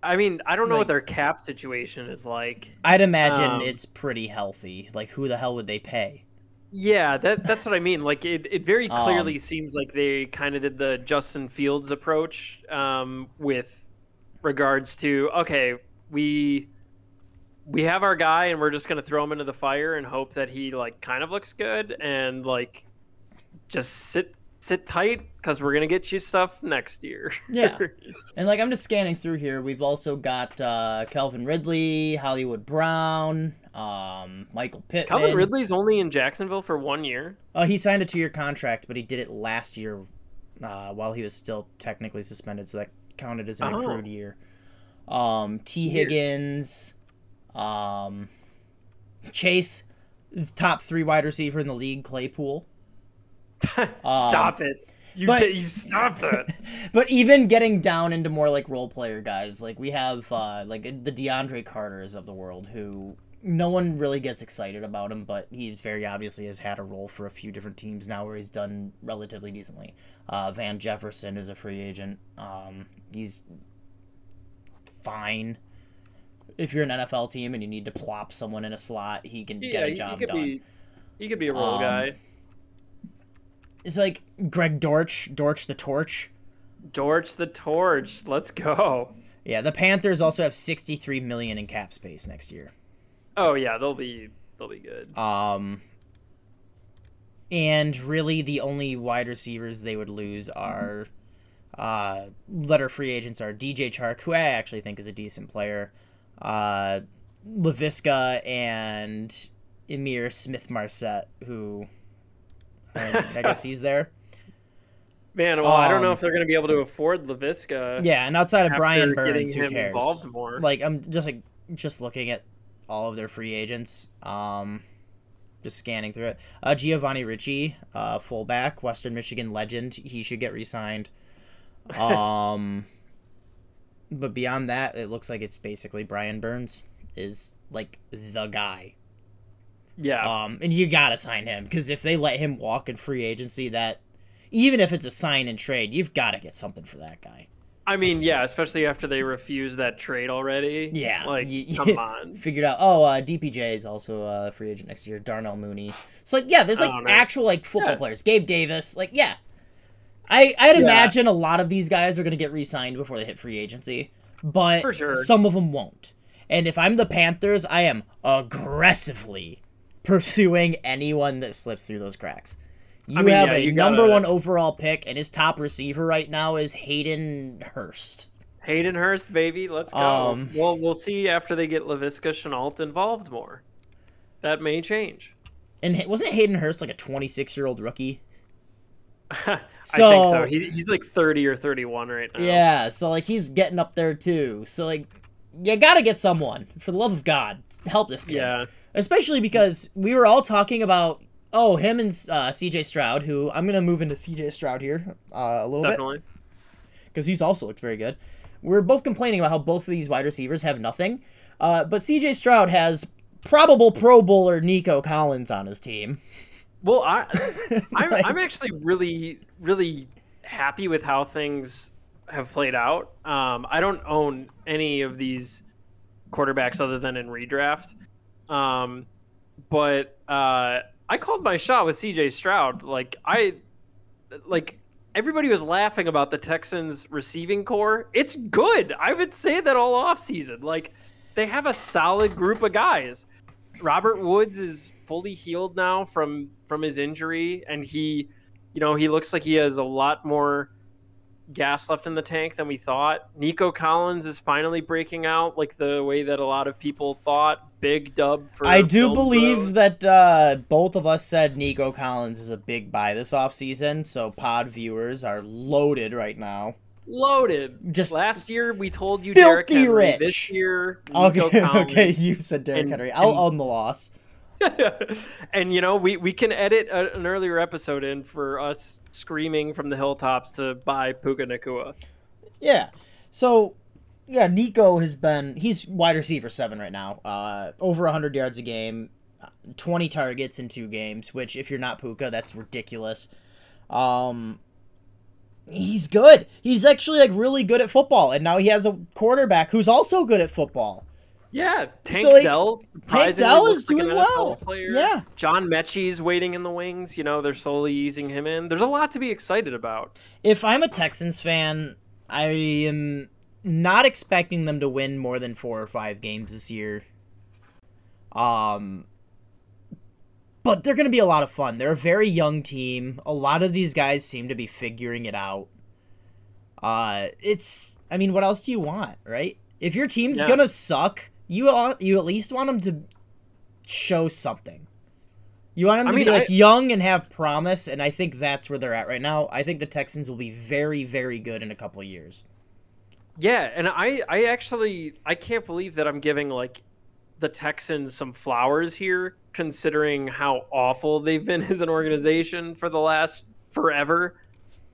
I mean, I don't know Like- what their cap situation is like. I'd imagine Um, it's pretty healthy. Like, who the hell would they pay? Yeah, that that's what I mean. Like it, it very (laughs) clearly Um, seems like they kind of did the Justin Fields approach um, with regards to okay, we we have our guy and we're just gonna throw him into the fire and hope that he like kind of looks good and like just sit sit tight because we're gonna get you stuff next year. Yeah. (laughs) And like, I'm just scanning through here. We've also got uh, Calvin Ridley, Hollywood Brown, um, Michael Pitt. Calvin Ridley's only in Jacksonville for one year. Oh, he signed a two-year contract, but he did it last year uh, while he was still technically suspended, so that counted as an Oh. accrued year. Um, Tee Higgins, um, Chase, top three wide receiver in the league, Claypool. (laughs) stop it. You Um, but- get, you stop that. (laughs) But even getting down into more like role player guys, like we have uh, like the DeAndre Carters of the world, who no one really gets excited about him, but he's very obviously has had a role for a few different teams now where he's done relatively decently. Uh, Van Jefferson is a free agent. Um, he's fine. If you're an NFL team and you need to plop someone in a slot, he can yeah, get a he, he job could done. be he could be a role Um, guy. It's like Greg Dortch, Dortch the Torch. Dortch the torch. Let's go. Yeah, the Panthers also have 63 million in cap space next year. Oh yeah, they'll be they'll be good. Um, and really, the only wide receivers they would lose are uh, letter free agents are DJ Chark, who I actually think is a decent player, uh, Laviska, and Ihmir Smith Marsette, who I guess he's there. (laughs) Man, well, I don't know Um, if they're going to be able to afford Laviska. Yeah, and outside of Brian Burns, who cares? Like I'm just like just looking at all of their free agents. Um, just scanning through it. Uh, Giovanni Ricci, uh, fullback, Western Michigan legend. He should get re-signed. Um, (laughs) but beyond that, it looks like it's basically Brian Burns is like the guy. Yeah. Um, and you gotta sign him because if they let him walk in free agency, that even if it's a sign and trade, you've got to get something for that guy. I mean, yeah, especially after they refused that trade already. Yeah, Like, y- come on. (laughs) Figured out. Oh, uh, DPJ is also a free agent next year. Darnell Mooney. So like, yeah, there's like Oh, actual like football Yeah. players. Gabe Davis. Like, yeah. I I'd Yeah. imagine a lot of these guys are gonna get re-signed before they hit free agency, but sure. some of them won't. And if I'm the Panthers, I am aggressively pursuing anyone that slips through those cracks. You mean, have yeah, a number gotta- one overall pick, and his top receiver right now is Hayden Hurst. Hayden Hurst, baby, let's go. Um, well, we'll see after they get Laviska Shenault involved more. That may change. And wasn't Hayden Hurst like a 26 year old rookie? (laughs) I think So- so. He, he's like 30 or 31 right now. Yeah, so like he's getting up there too. So like, you gotta get someone for the love of God, help this kid. Yeah. Especially because we were all talking about oh him and uh, C.J. Stroud, who I'm gonna move into C.J. Stroud here uh, a little bit because he's also looked very good. We're both complaining about how both of these wide receivers have nothing, uh, but C.J. Stroud has probable Pro Bowler Nico Collins on his team. Well, I, (laughs) I'm, Like- I'm actually really, really happy with how things have played out. Um, I don't own any of these quarterbacks other than in redraft. Um, but uh, I called my shot with CJ Stroud. Like I, like everybody was laughing about the Texans receiving corps. It's good. I would say that all off season. Like they have a solid group of guys. Robert Woods is fully healed now from from his injury, and he, you know, he looks like he has a lot more gas left in the tank than we thought. Nico Collins is finally breaking out like the way that a lot of people thought. Big dub for I do believe that uh, both of us said Nico Collins is a big buy this offseason, so pod viewers are loaded right now. loaded. Just last year we told you Derrick Henry. rich. This year Nico Okay, (laughs) Collins. okay, you said Derrick and- Henry. I'll and- own the loss. (laughs) and you know we, we can edit a, an earlier episode in for us screaming from the hilltops to buy Puka Nacua. Yeah. So, yeah, Nico has been he's wide receiver seven right now. Uh, over hundred yards a game, twenty targets in two games. Which, if you're not Puka, that's ridiculous. Um, he's good. He's actually like really good at football, and now he has a quarterback who's also good at football. Yeah, Tank So, like, Dell. Tank Dell is doing well. Player. Yeah. John Metchie's waiting in the wings. You know, they're slowly easing him in. There's a lot to be excited about. If I'm a Texans fan, I am not expecting them to win more than four or five games this year. Um, but they're going to be a lot of fun. They're a very young team. A lot of these guys seem to be figuring it out. Uh, it's. I mean, what else do you want, right? If your team's Yeah. gonna suck, you you at least want them to show something. You want them I to mean, be like I- young and have promise, and I think that's where they're at right now. I think the Texans will be very, very good in a couple of years. Yeah, and I I actually I can't believe that I'm giving like the Texans some flowers here, considering how awful they've been (laughs) as an organization for the last forever.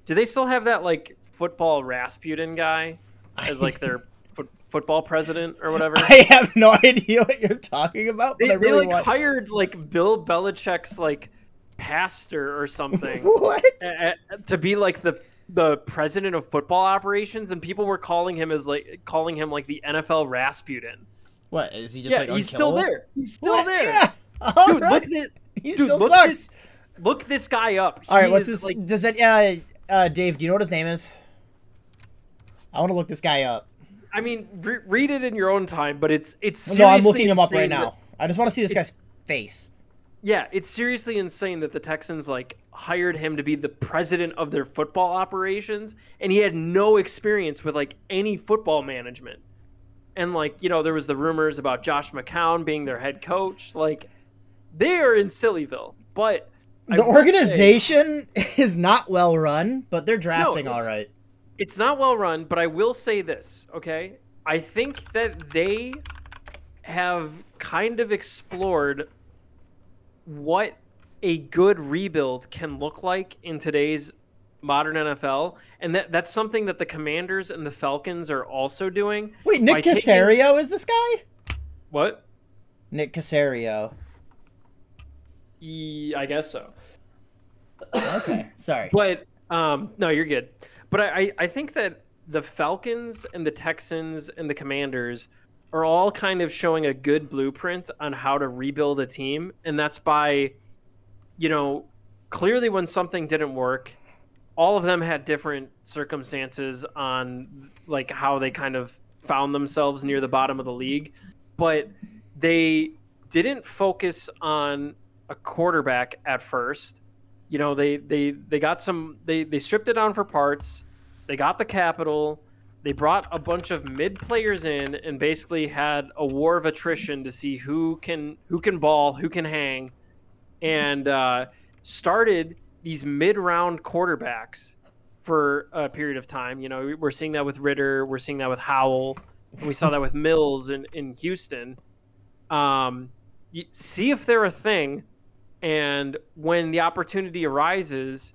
Do they still have that like football Rasputin guy as like their (laughs) fo- football president or whatever? I have no idea what you're talking about, but they, I really they like want. hired like Bill Belichick's like pastor or something (laughs) what? a- a- to be like the the president of football operations, and people were calling him as like calling him like the NFL Rasputin. What is he just yeah, like he's still there. He's still What? there. Yeah. (laughs) All Dude, right. look at he dude, still look sucks. This, look this guy up. All right, He what's is, his? like? does that? Uh, uh, Dave, do you know what his name is? I want to look this guy up. I mean, re- read it in your own time, but it's it's. No, I'm looking him up right now. I just want to see this guy's face. Yeah, it's seriously insane that the Texans like hired him to be the president of their football operations and he had no experience with like any football management. And like, you know, there was the rumors about Josh McCown being their head coach. Like they are in Sillyville. But the will say- organization (laughs) is not well run, but they're drafting all it's- right. it's not well run, but I will say this, okay? I think that they have kind of explored what a good rebuild can look like in today's modern NFL, and that that's something that the Commanders and the Falcons are also doing. Wait, Nick taking- Caserio is this guy? What? Nick Caserio. I guess so. Okay, (coughs) sorry. But um, no, you're good. But I, I- I think that the Falcons and the Texans and the Commanders are all kind of showing a good blueprint on how to rebuild a team, and that's by, you know, clearly when something didn't work, all of them had different circumstances on like how they kind of found themselves near the bottom of the league, but they didn't focus on a quarterback at first. You know they they they got some they they stripped it down for parts. They got the capital they brought a bunch of mid players in and basically had a war of attrition to see who can who can ball who can hang and uh, started these mid round quarterbacks for a period of time. You know we're seeing that with Ridder we're seeing that with howell and we saw that with mills in, in houston. Um, see if they're a thing and when the opportunity arises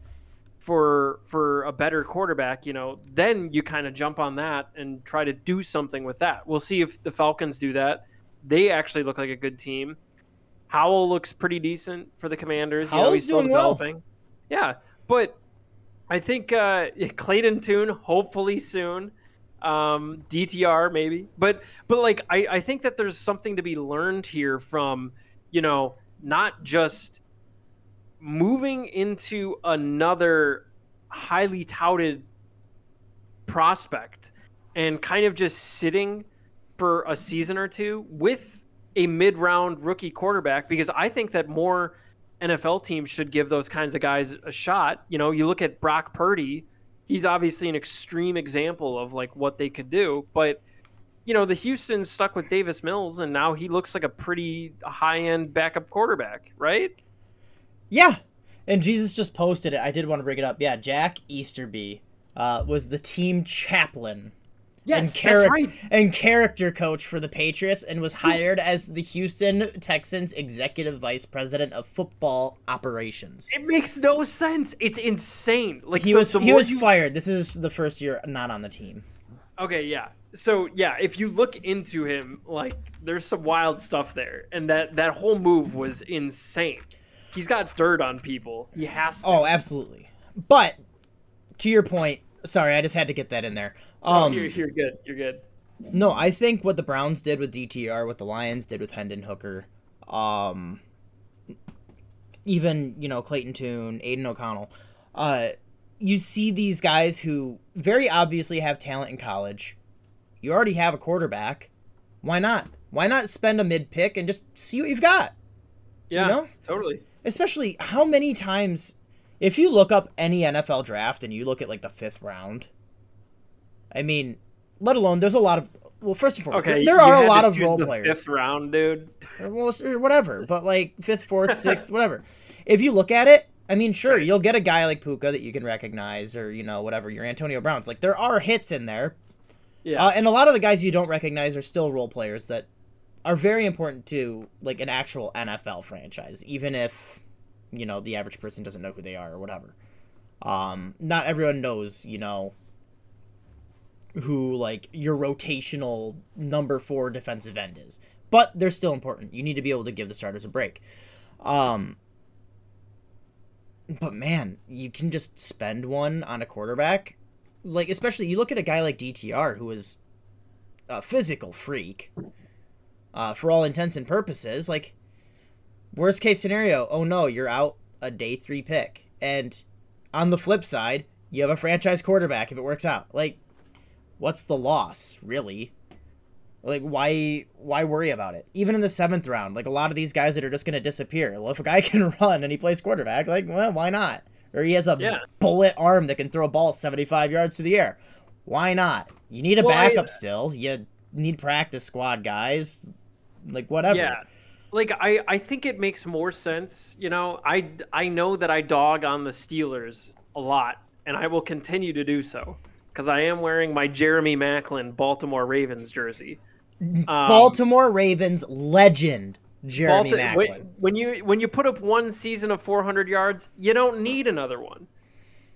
for for a better quarterback, you know, then you kind of jump on that and try to do something with that. We'll see if the Falcons do that. They actually look like a good team. Howell looks pretty decent for the Commanders. You know, Howell's he's still doing well. Yeah, but I think uh, (laughs) Clayton Tune hopefully soon. Um, DTR maybe, but but like I, I think that there's something to be learned here from you know not just moving into another highly touted prospect and kind of just sitting for a season or two with a mid-round rookie quarterback because I think that more NFL teams should give those kinds of guys a shot. You know, you look at Brock Purdy, he's obviously an extreme example of like what they could do, but you know, the Houston stuck with Davis Mills and now he looks like a pretty high-end backup quarterback, right? Yeah, and Jesus just posted it. I did want to bring it up. Yeah, Jack Easterby uh, was the team chaplain and, Yes, that's right. and character coach for the Patriots and was hired as the Houston Texans executive vice president of football operations. It makes no sense. It's insane. Like He the- was the he was you- fired. This is the first year not on the team. Okay, yeah. So yeah, if you look into him, like there's some wild stuff there, and that that whole move was insane. He's got dirt on people. He has to. Oh, absolutely. But to your point, sorry, I just had to get that in there. Um, you're, you're good. You're good. No, I think what the Browns did with DTR, what the Lions did with Hendon Hooker, um, even you know Clayton Tune, Aidan O'Connell, uh, you see these guys who very obviously have talent in college. You already have a quarterback. Why not? Why not spend a mid pick and just see what you've got? Yeah, know? totally. Especially how many times, if you look up any NFL draft and you look at like the fifth round, I mean, let alone there's a lot of well, first and foremost, Okay, there are a lot of role the players. Fifth round, dude. Well, whatever, but like fifth, fourth, (laughs) sixth, whatever. If you look at it, I mean, sure, you'll get a guy like Puka that you can recognize, or you know, whatever. Your Antonio Browns, like there are hits in there, Yeah. uh, and a lot of the guys you don't recognize are still role players that are very important to like an actual NFL franchise, even if you know the average person doesn't know who they are or whatever. Um, not everyone knows, you know, who like your rotational number four defensive end is, but they're still important. You need to be able to give the starters a break. Um, but man, you can just spend one on a quarterback like especially you look at a guy like DTR who is a physical freak uh, for all intents and purposes like worst case scenario oh no you're out a day 3 pick. And on the flip side you have a franchise quarterback if it works out. Like what's the loss really? Like why why worry about it? Even in the seventh round like a lot of these guys that are just going to disappear. Well if a guy (laughs) can run and he plays quarterback like well why not? Or he has a Yeah. bullet arm that can throw a ball 75 yards through the air. Why not? You need a backup still. You need practice squad guys like whatever Yeah. like I, I think it makes more sense. You know, I I know that I dog on the Steelers a lot, and I will continue to do so because I am wearing my Jeremy Maclin Baltimore Ravens jersey. Um, Baltimore Ravens legend Jeremy Balti- Maclin. When, when, you when you put up one season of 400 yards, you don't need another one.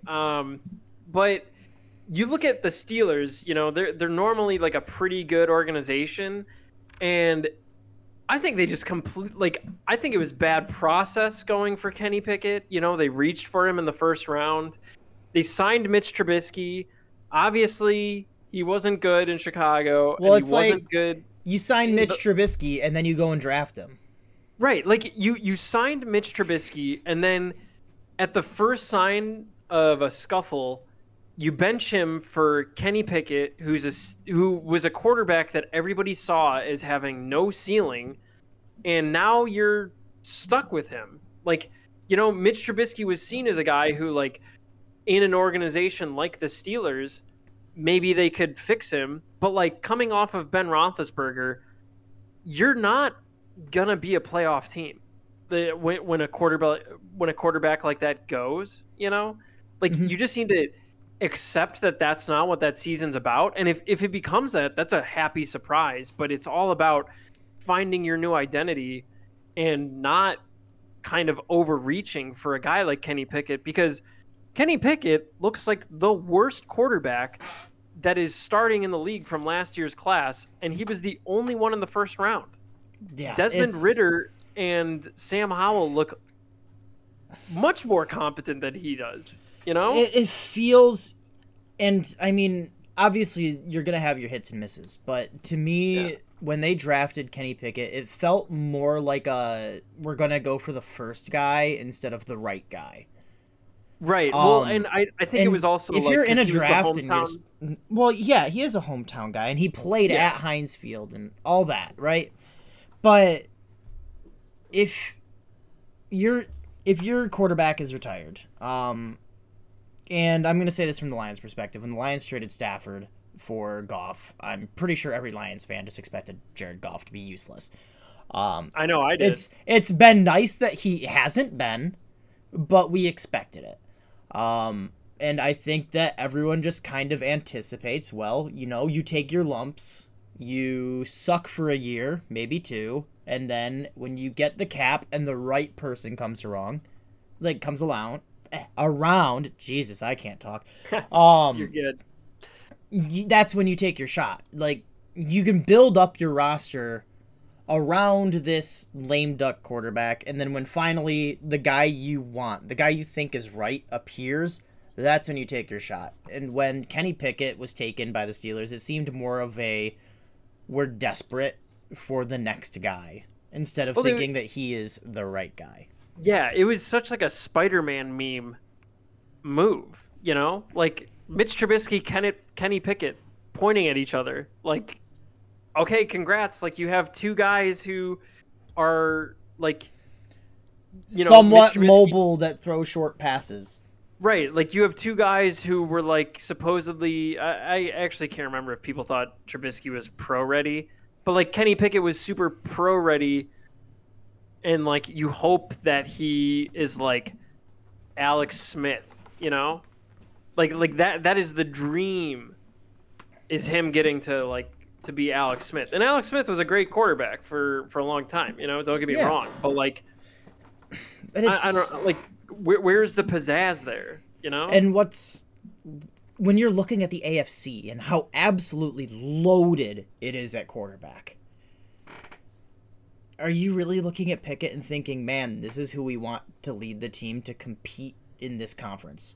Um, but you look at the Steelers. You know, they're they're normally like a pretty good organization, and I think they just complete like I think it was bad process going for Kenny Pickett. You know, they reached for him in the first round. They signed Mitch Trubisky. Obviously, he wasn't good in Chicago. Well, it's wasn't like good. You sign Mitch but, Trubisky and then you go and draft him. Right, like you you signed Mitch Trubisky and then at the first sign of a scuffle, you bench him for Kenny Pickett, who's a who was a quarterback that everybody saw as having no ceiling, and now you're stuck with him. Like, you know, Mitch Trubisky was seen as a guy who, like, in an organization like the Steelers, maybe they could fix him. But like coming off of Ben Roethlisberger, you're not gonna be a playoff team. The when, when a quarterback when a quarterback like that goes, you know, like mm-hmm. you just need to accept that that's not what that season's about. And if, if it becomes that, that's a happy surprise. But it's all about finding your new identity and not kind of overreaching for a guy like Kenny Pickett because Kenny Pickett looks like the worst quarterback that is starting in the league from last year's class, and he was the only one in the first round. Yeah, Desmond it's... Ridder and Sam Howell look much more competent than he does. You know, it, it feels, and I mean, obviously you're gonna have your hits and misses, but to me, yeah. when they drafted Kenny Pickett, it felt more like a we're gonna go for the first guy instead of the right guy. Right. Um, well, and I, I think it was also if like, you're in a draft and you're well, yeah, he is a hometown guy and he played yeah. at Heinz Field and all that, right? But if your if your quarterback is retired, um, and I'm going to say this from the Lions' perspective. When the Lions traded Stafford for Goff, I'm pretty sure every Lions fan just expected Jared Goff to be useless. Um, I know I did. It's it's been nice that he hasn't been, but we expected it. Um, and I think that everyone just kind of anticipates. Well, you know, you take your lumps, you suck for a year, maybe two, and then when you get the cap and the right person comes along, like comes along, around. Jesus, I can't talk. (laughs) Um, You're good. That's when you take your shot. Like you can build up your roster around this lame duck quarterback, and then when finally the guy you want, the guy you think is right, appears, that's when you take your shot. And when Kenny Pickett was taken by the Steelers, it seemed more of a we're desperate for the next guy instead of well, thinking that he is the right guy. Yeah, it was such like a Spider-Man meme move, you know? Like Mitch Trubisky, Kenny, Kenny Pickett pointing at each other. Like, okay, congrats. Like you have two guys who are like you know, somewhat mobile that throw short passes. Right, like you have two guys who were like supposedly. I, I actually can't remember if people thought Trubisky was pro ready, but like Kenny Pickett was super pro ready and like you hope that he is like Alex Smith, you know? Like like that that is the dream is him getting to like to be Alex Smith. And Alex Smith was a great quarterback for for a long time, you know, don't get me yeah. wrong, but like but it's I, I don't like where, where's the pizzazz there, you know? And what's when you're looking at the AFC and how absolutely loaded it is at quarterback are you really looking at Pickett and thinking, man, this is who we want to lead the team to compete in this conference?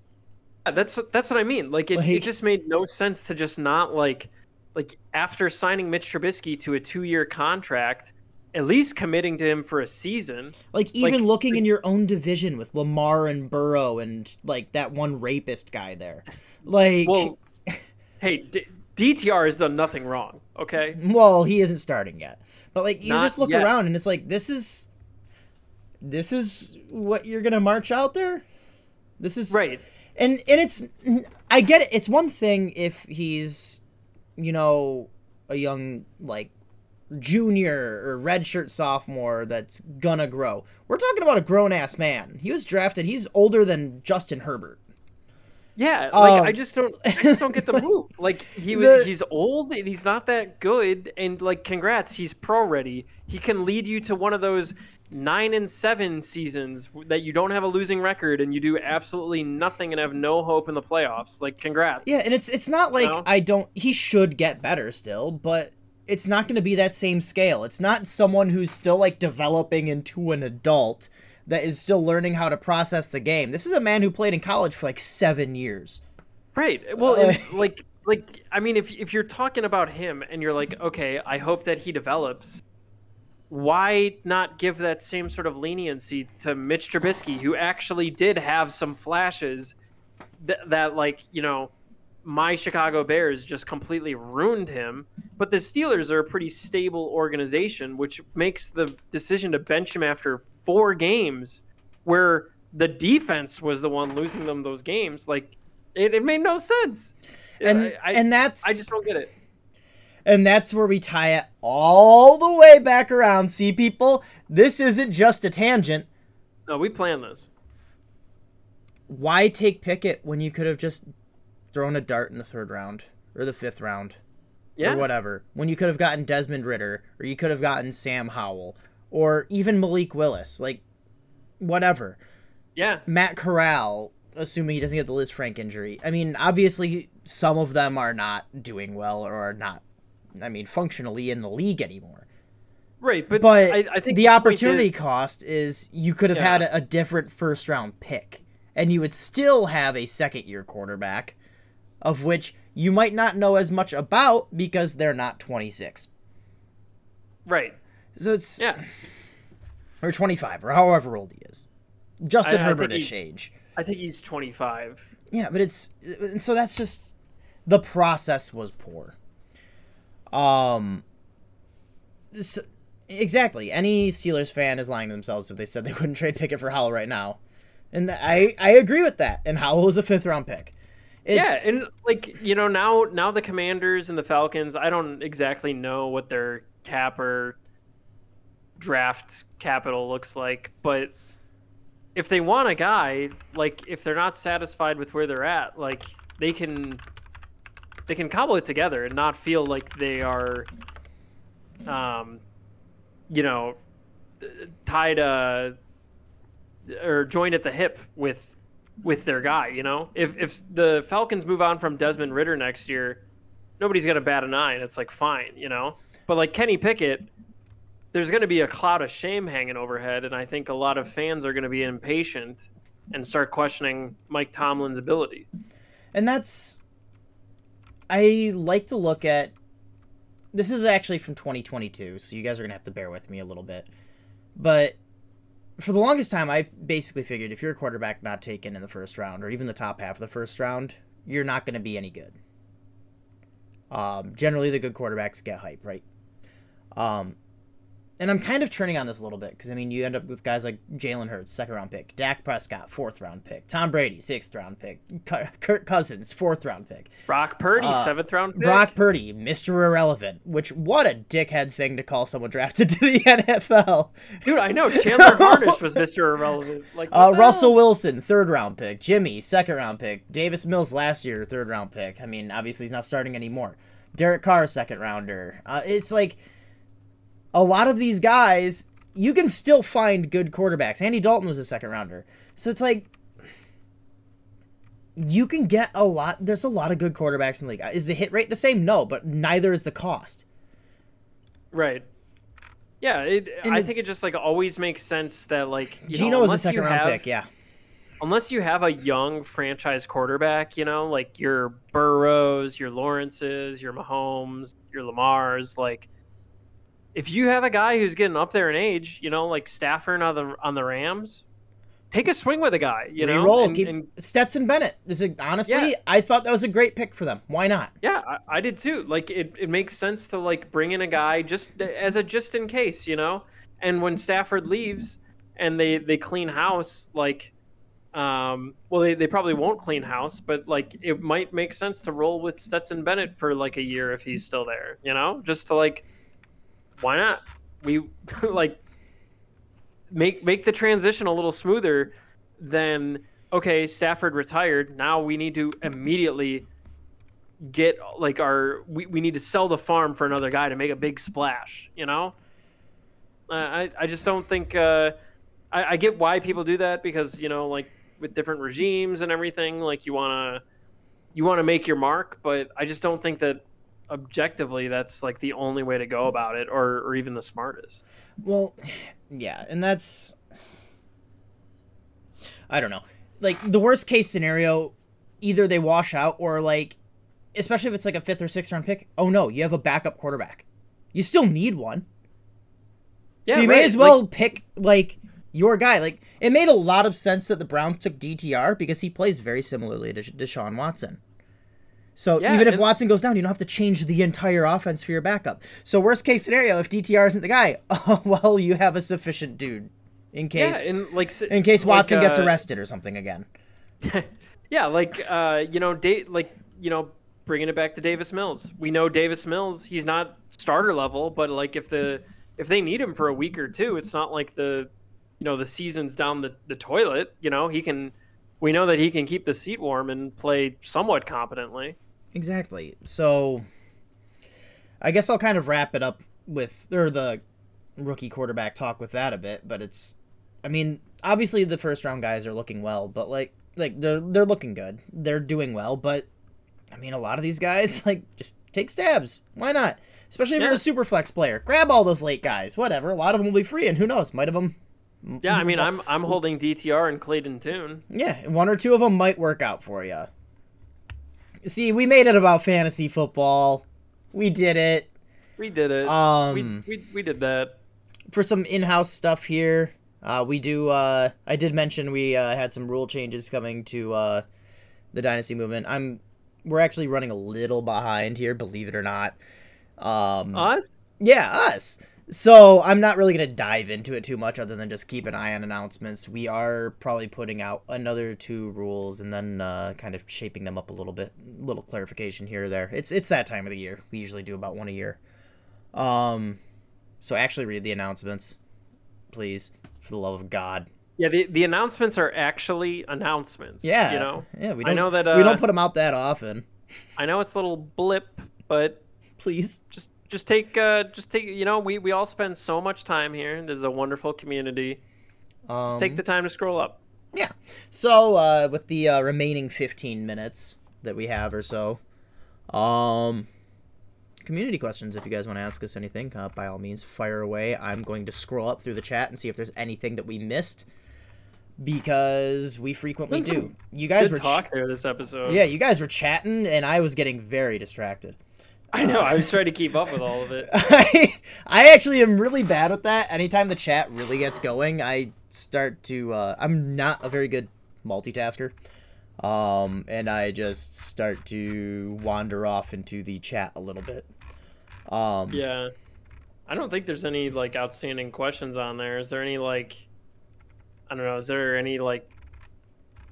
Uh, that's that's what I mean. Like it, like, it just made no sense to just not like like after signing Mitch Trubisky to a two year contract, at least committing to him for a season. Like even like, looking in your own division with Lamar and Burrow and like that one rapist guy there. Like well, hey, D- DTR has done nothing wrong, okay? (laughs) Well, he isn't starting yet. But like you Not just look yet. around and it's like this is this is what you're gonna march out there. This is right, and and it's I get it. It's one thing if he's you know a young like junior or redshirt sophomore that's gonna grow. We're talking about a grown ass man. He was drafted. He's older than Justin Herbert. Yeah, like Um, I just don't, (laughs) I just don't get the move. Like he was, The- he's old and he's not that good. And like, congrats, he's pro ready. He can lead you to one of those nine and seven seasons that you don't have a losing record and you do absolutely nothing and have no hope in the playoffs. Like, congrats. Yeah, and it's it's not like No. I don't. He should get better still, but it's not going to be that same scale. It's not someone who's still like developing into an adult that is still learning how to process the game. This is a man who played in college for like seven years. Right. Well, Uh, and, (laughs) like, like I mean, if if you're talking about him and you're like, okay, I hope that he develops. Why not give that same sort of leniency to Mitch Trubisky, who actually did have some flashes that, that like, you know, my Chicago Bears just completely ruined him. But the Steelers are a pretty stable organization, which makes the decision to bench him after four games, where the defense was the one losing them those games. Like, it, it made no sense. And I, I, and that's I just don't get it. and that's where we tie it all the way back around. See, people, this isn't just a tangent. No, we planned this. Why take Pickett when you could have just thrown a dart in the third round or the fifth round? Yeah. or whatever. When you could have gotten Desmond Ridder, or you could have gotten Sam Howell, or even Malik Willis, like whatever. Yeah. Matt Corral, assuming he doesn't get the Lisfranc injury. I mean, obviously some of them are not doing well or are not. I mean, functionally in the league anymore. Right. But, But I, I think the opportunity is- cost is you could have Yeah. had a, a different first round pick, and you would still have a second year quarterback, of which you might not know as much about because they're not 26. right. So it's Yeah. or 25 or however old he is. Justin think age. I think he's 25. Yeah, but it's and so that's just the process was poor. Um this, exactly. Any Steelers fan is lying to themselves if they said they (laughs) wouldn't trade Pickett for Howell right now. And I I agree with that. And Howell was a fifth round pick. It's, yeah, and like you know now now the Commanders and the Falcons, I don't exactly know what their cap or draft capital looks like, but if they want a guy, like if they're not satisfied with where they're at, like they can they can cobble it together and not feel like they are um you know tied uh or joined at the hip with with their guy, you know? If if the Falcons move on from Desmond Ridder next year, nobody's gonna bat an eye and it's like fine, you know? But like Kenny Pickett, there's gonna be a cloud of shame hanging overhead, and I think a lot of fans are gonna be impatient and start questioning Mike Tomlin's ability. and that's I like to look at this is actually from 2022, so you guys are going to have to bear with me a little bit. But for the longest time I've basically figured if you're a quarterback not taken in the first round or even the top half of the first round, you're not going to be any good. Um, generally the good quarterbacks get hype, right? Um, and I'm kind of turning on this a little bit because I mean you end up with guys like Jalen Hurts, second round pick, Dak Prescott, fourth round pick, Tom Brady, sixth round pick, Kirk Cousins, fourth round pick, Brock Purdy, Uh, seventh round pick. Brock Purdy, Mr. Irrelevant. Which what a dickhead thing to call someone drafted (laughs) to the NFL. Dude, I know Chandler Harnish was (laughs) Mr. Irrelevant. Like Uh, Russell? Wilson, third round pick. Jimmy, second round pick. Davis Mills last year, third round pick. I mean, obviously he's not starting anymore. Derek Carr, second rounder. Uh, it's like a lot of these guys, you can still find good quarterbacks. Andy Dalton was a second rounder. So it's like you can get a lot. There's a lot of good quarterbacks in the league. Is the hit rate the same? No, but neither is the cost. Right. Yeah, it, I think it just like always makes sense that like you Gino know, was a second round have- pick. Yeah. unless you have a young franchise quarterback, you know, like your Burrows, your Lawrences, your Mahomes, your Lamars, like if you have a guy who's getting up there in age, you know, like Stafford on the on the Rams, take a swing with a guy, you know. And- and- Stetson Bennett. Is it honestly? Yeah. I thought that was a great pick for them. Why not? yeah, I, I did too. Like it, it makes sense to like bring in a guy just as a just in case, you know. And when Stafford leaves and they they clean house, like um well they, they probably won't clean house but like it might make sense to roll with stetson bennett for like a year if he's still there you know just to like why not? We (laughs) like make make the transition a little smoother than okay, Stafford retired. Now we need to immediately get like our we, we need to sell the farm for another guy to make a big splash, you know? Uh, I I just don't think uh I, I get why people do that because, you know, like with different regimes and everything, like you wanna you wanna make your mark, but I just don't think that objectively that's like the only way to go mm. about it or or even the smartest. Well, yeah, and that's I don't know. Like the worst case scenario, either they wash out or like especially if it's like a fifth or sixth round pick, oh no, you have a backup quarterback. You still need one. Yeah, so you right. may as well Like- pick like your guy. Like it made a lot of sense that the Browns took DTR because he plays very similarly to Deshaun Watson. So Yeah, even if Watson goes down, you don't have to change the entire offense for your backup. So worst case scenario, if DTR isn't the guy, (laughs) oh well, you have a sufficient dude in case yeah, and like in case like, Watson gets uh, arrested or something again. (laughs) yeah, like uh, you know, da- like you know, bringing it back to Davis Mills. We know Davis Mills. He's not starter level, but like if the if they need him for a week or two, it's not like the you know the season's down the, the toilet. You know, he can. We know that he can keep the seat warm and play somewhat competently. Exactly. So I guess I'll kind of wrap it up with or the rookie quarterback talk with that a bit, but it's I mean, obviously the first round guys are looking well, but like like they're they're looking good. They're doing well, but I mean a lot of these guys (laughs) like just take stabs. Why not? Especially if you're a super flex player. Grab all those late guys. Whatever. A lot of them will be free and who knows, might have them Yeah, I mean, (laughs) I'm I'm holding DTR and Clayton Tune. Yeah, one or two of them might work out for you. See, we made it about fantasy football. We did it. We did it. Um, we, we we did that. for some in-house stuff here. Uh, we do. Uh, I did mention we uh, had some rule changes coming to uh, the dynasty movement. I'm. We're actually running a little behind here, believe it or not. Um, Us? yeah, us. So I'm not really gonna dive into it too much, other than just keep an eye on announcements. We are probably putting out another two rules and then uh, kind of shaping them up a little bit, little clarification here or there. It's it's that time of the year. We usually do about one a year. Um, so actually read the announcements, please, for the love of God. Yeah, the the announcements are actually announcements. Yeah, you know. yeah. We don't I know that, we uh, don't put them out that often. I know it's a little blip, but Please. just just take uh just take you know we we all spend so much time here. This is a wonderful community. Um, Just take the time to scroll up. Yeah. So uh, with the uh, remaining 15 minutes that we have or so, um, community questions. If you guys want to ask us anything, uh, by all means, fire away. I'm going to scroll up through the chat and see if there's anything that we missed because we frequently do. You guys Good were ch- talk there this episode. yeah, you guys were chatting and I was getting very distracted. I know. I was trying to keep up with all of it. (laughs) I, I actually am really bad with that. Anytime the chat really gets going, I start to. Uh, I'm not a very good multitasker, um, and I just start to wander off into the chat a little bit. Um, Yeah. I don't think there's any like outstanding questions on there. Is there any like I don't know, is there any like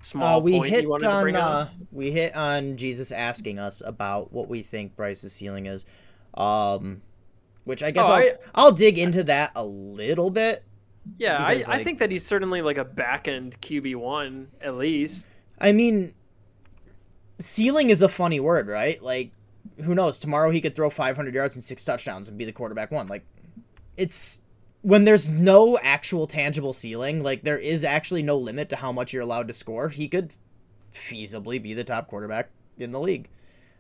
small uh, we hit you wanted to on uh, we hit on Jesus asking us about what we think Bryce's ceiling is, um, which I guess Oh, I'll, I- I'll dig into that a little bit. Yeah, I, because, I like- think that he's certainly like a back end QB one at least. I mean, ceiling is a funny word, right? Like, who knows? Tomorrow he could throw 500 yards and six touchdowns and be the quarterback one. Like, it's when there's no actual tangible ceiling. Like, there is actually no limit to how much you're allowed to score. He could feasibly be the top quarterback in the league.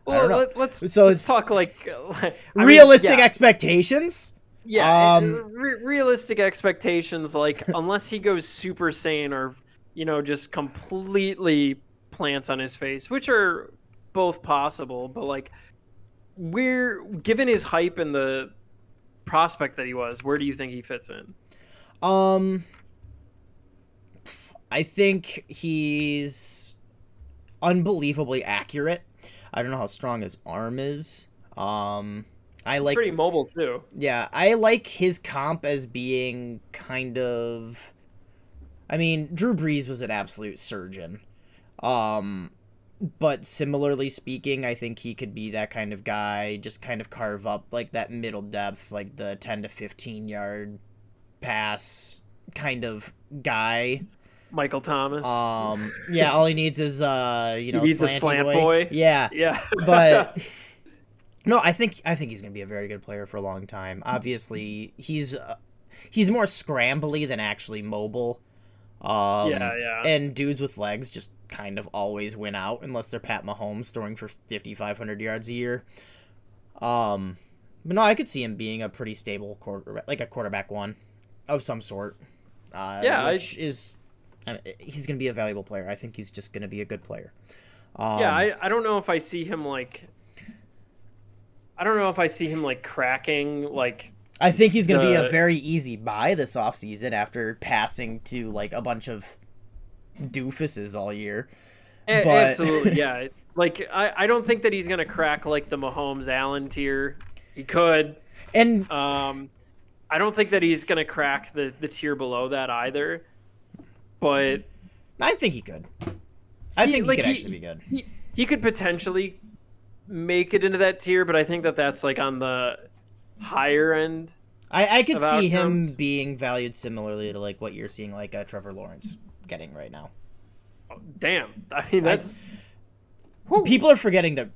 Well, let, us So let's it's talk like (laughs) I mean, Realistic yeah, expectations. yeah, um, re- realistic expectations. Like (laughs) unless he goes super sane or you know just completely plants on his face, which are both possible. But like we're given his hype and the prospect that he was, where do you think he fits in? Um, I think he's unbelievably accurate. I don't know how strong his arm is. Um, I like Pretty mobile too. yeah, I like his comp as being kind of. I mean, Drew Brees was an absolute surgeon. Um, but similarly speaking, I think he could be that kind of guy, just kind of carve up like that middle depth, like the 10 to 15 yard pass kind of guy. Michael Thomas. Um, yeah, all he needs is uh, you know, needs a slant boy. boy. Yeah, yeah. but (laughs) no, I think I think he's gonna be a very good player for a long time. Obviously, he's uh, he's more scrambly than actually mobile. Um, Yeah, yeah. And dudes with legs just kind of always win out unless they're Pat Mahomes throwing for 5,500 yards a year. Um, but no, I could see him being a pretty stable quarter, like a quarterback one of some sort. Uh, Yeah, I- which is uh, he's gonna be a valuable player. I think he's just gonna be a good player. Um, yeah, I, I don't know if I see him like I don't know if I see him like cracking like I think he's going to be a very easy buy this offseason after passing to like a bunch of doofuses all year. A- But- absolutely (laughs) yeah. Like I, I don't think that he's gonna crack like the Mahomes Allen tier. He could. And Um I don't think that he's gonna crack the, the tier below that either. But I think he could. I He- think he like, could he- actually be good. he, he could potentially make it into that tier, but I think that that's like on the higher end. I, I could see him being valued similarly to like what you're seeing like uh, Trevor Lawrence getting right now. Damn, (laughs) I mean I- that's People are forgetting that.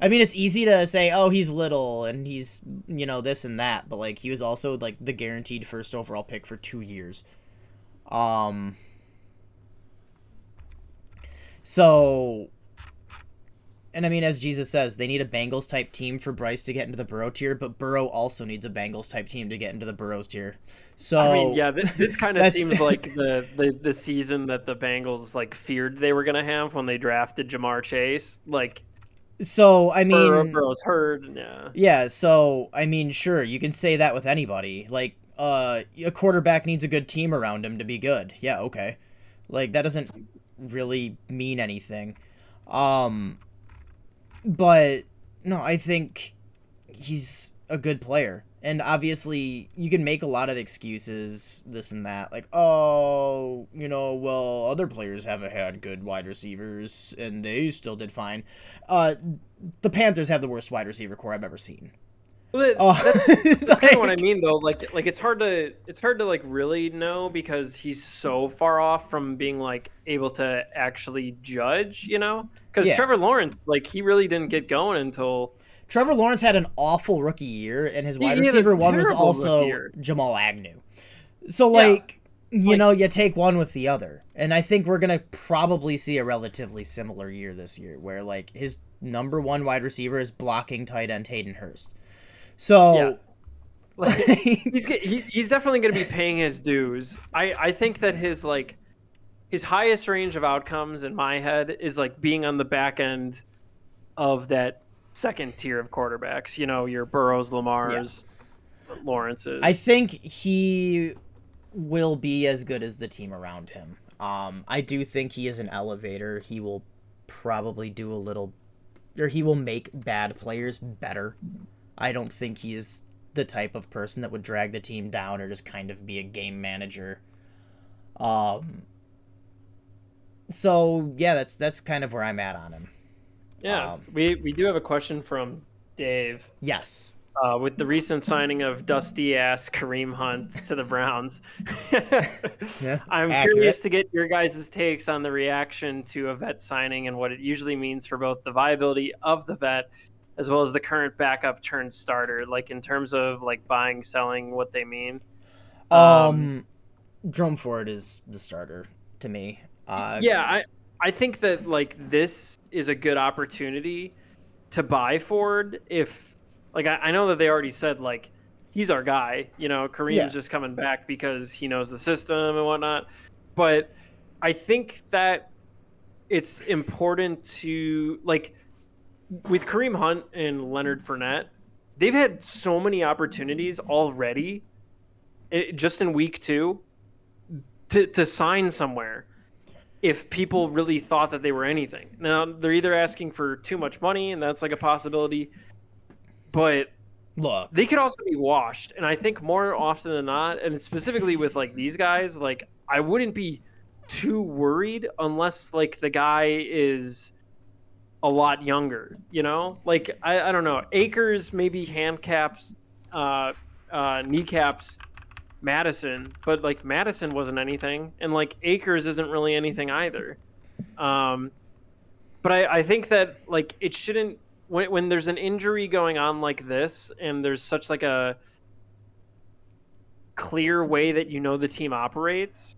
I mean, it's easy to say, "Oh, he's little and he's you know this and that," but like he was also like the guaranteed first overall pick for two years. Um. So, and I mean, as Jesus says, they need a Bengals type team for Bryce to get into the Burrow tier, but Burrow also needs a Bengals type team to get into the Burrows tier. So, I mean, yeah, this, this kind of seems (laughs) like the, the the season that the Bengals like feared they were gonna have when they drafted Ja'Marr Chase. Like so I mean, Burrow, Burrow's hurt, yeah. Yeah, so I mean, sure, you can say that with anybody. Like, uh, a quarterback needs a good team around him to be good. Yeah, okay. Like that doesn't really mean anything. Um, but no, I think he's a good player. And obviously, you can make a lot of excuses, this and that. Like, oh, you know, well, other players haven't had good wide receivers, and they still did fine. Uh, the Panthers have the worst wide receiver corps I've ever seen. Well, Oh, that's, that's kind of what I (laughs) mean, though. Like, like it's hard to it's hard to like really know because he's so far off from being like able to actually judge, you know? Because Yeah. Trevor Lawrence, like, he really didn't get going until Trevor Lawrence had an awful rookie year, and his wide receiver one was also. Jamal Agnew. So, Yeah. like, you Like- know, you take one with the other. And I think we're going to probably see a relatively similar year this year, where, like, his number one wide receiver is blocking tight end Hayden Hurst. So, like (laughs) he's he's definitely going to be paying his dues. I I think that his like his highest range of outcomes in my head is like being on the back end of that second tier of quarterbacks. You know, your Burrows, Lamars, Lawrences. I think he will be as good as the team around him. Um, I do think he is an elevator. He will probably do a little, or he will make bad players better. I don't think he is the type of person that would drag the team down or just kind of be a game manager. Um. So yeah, that's that's kind of where I'm at on him. yeah, um, we we do have a question from Dave. Yes. Uh, with the recent signing of dusty ass Kareem Hunt to the Browns, (laughs) Yeah, I'm accurate. curious to get your guys' takes on the reaction to a vet signing and what it usually means for both the viability of the vet as well as the current backup turned starter, like in terms of like buying, selling, what they mean. Um, Um, Jerome Ford is the starter to me. Uh, yeah, I I think that like this is a good opportunity to buy Ford if like I, I know that they already said like he's our guy. You know, Kareem's Yeah. just coming back because he knows the system and whatnot. But I think that it's important to like with Kareem Hunt and Leonard Fournette, they've had so many opportunities already, eh, just in week two, to to sign somewhere. If people really thought that they were anything, now they're either asking for too much money, and that's like a possibility, but Look, they could also be washed. And I think more often than not, and specifically with like these guys, like I wouldn't be too worried unless like the guy is a lot younger. You know, like I, I don't know. Akers maybe handcaps, uh, uh, kneecaps Mattison, but like Mattison wasn't anything, and like Akers isn't really anything either. Um, but I, I think that like it shouldn't when when there's an injury going on like this, and there's such like a clear way that you know the team operates.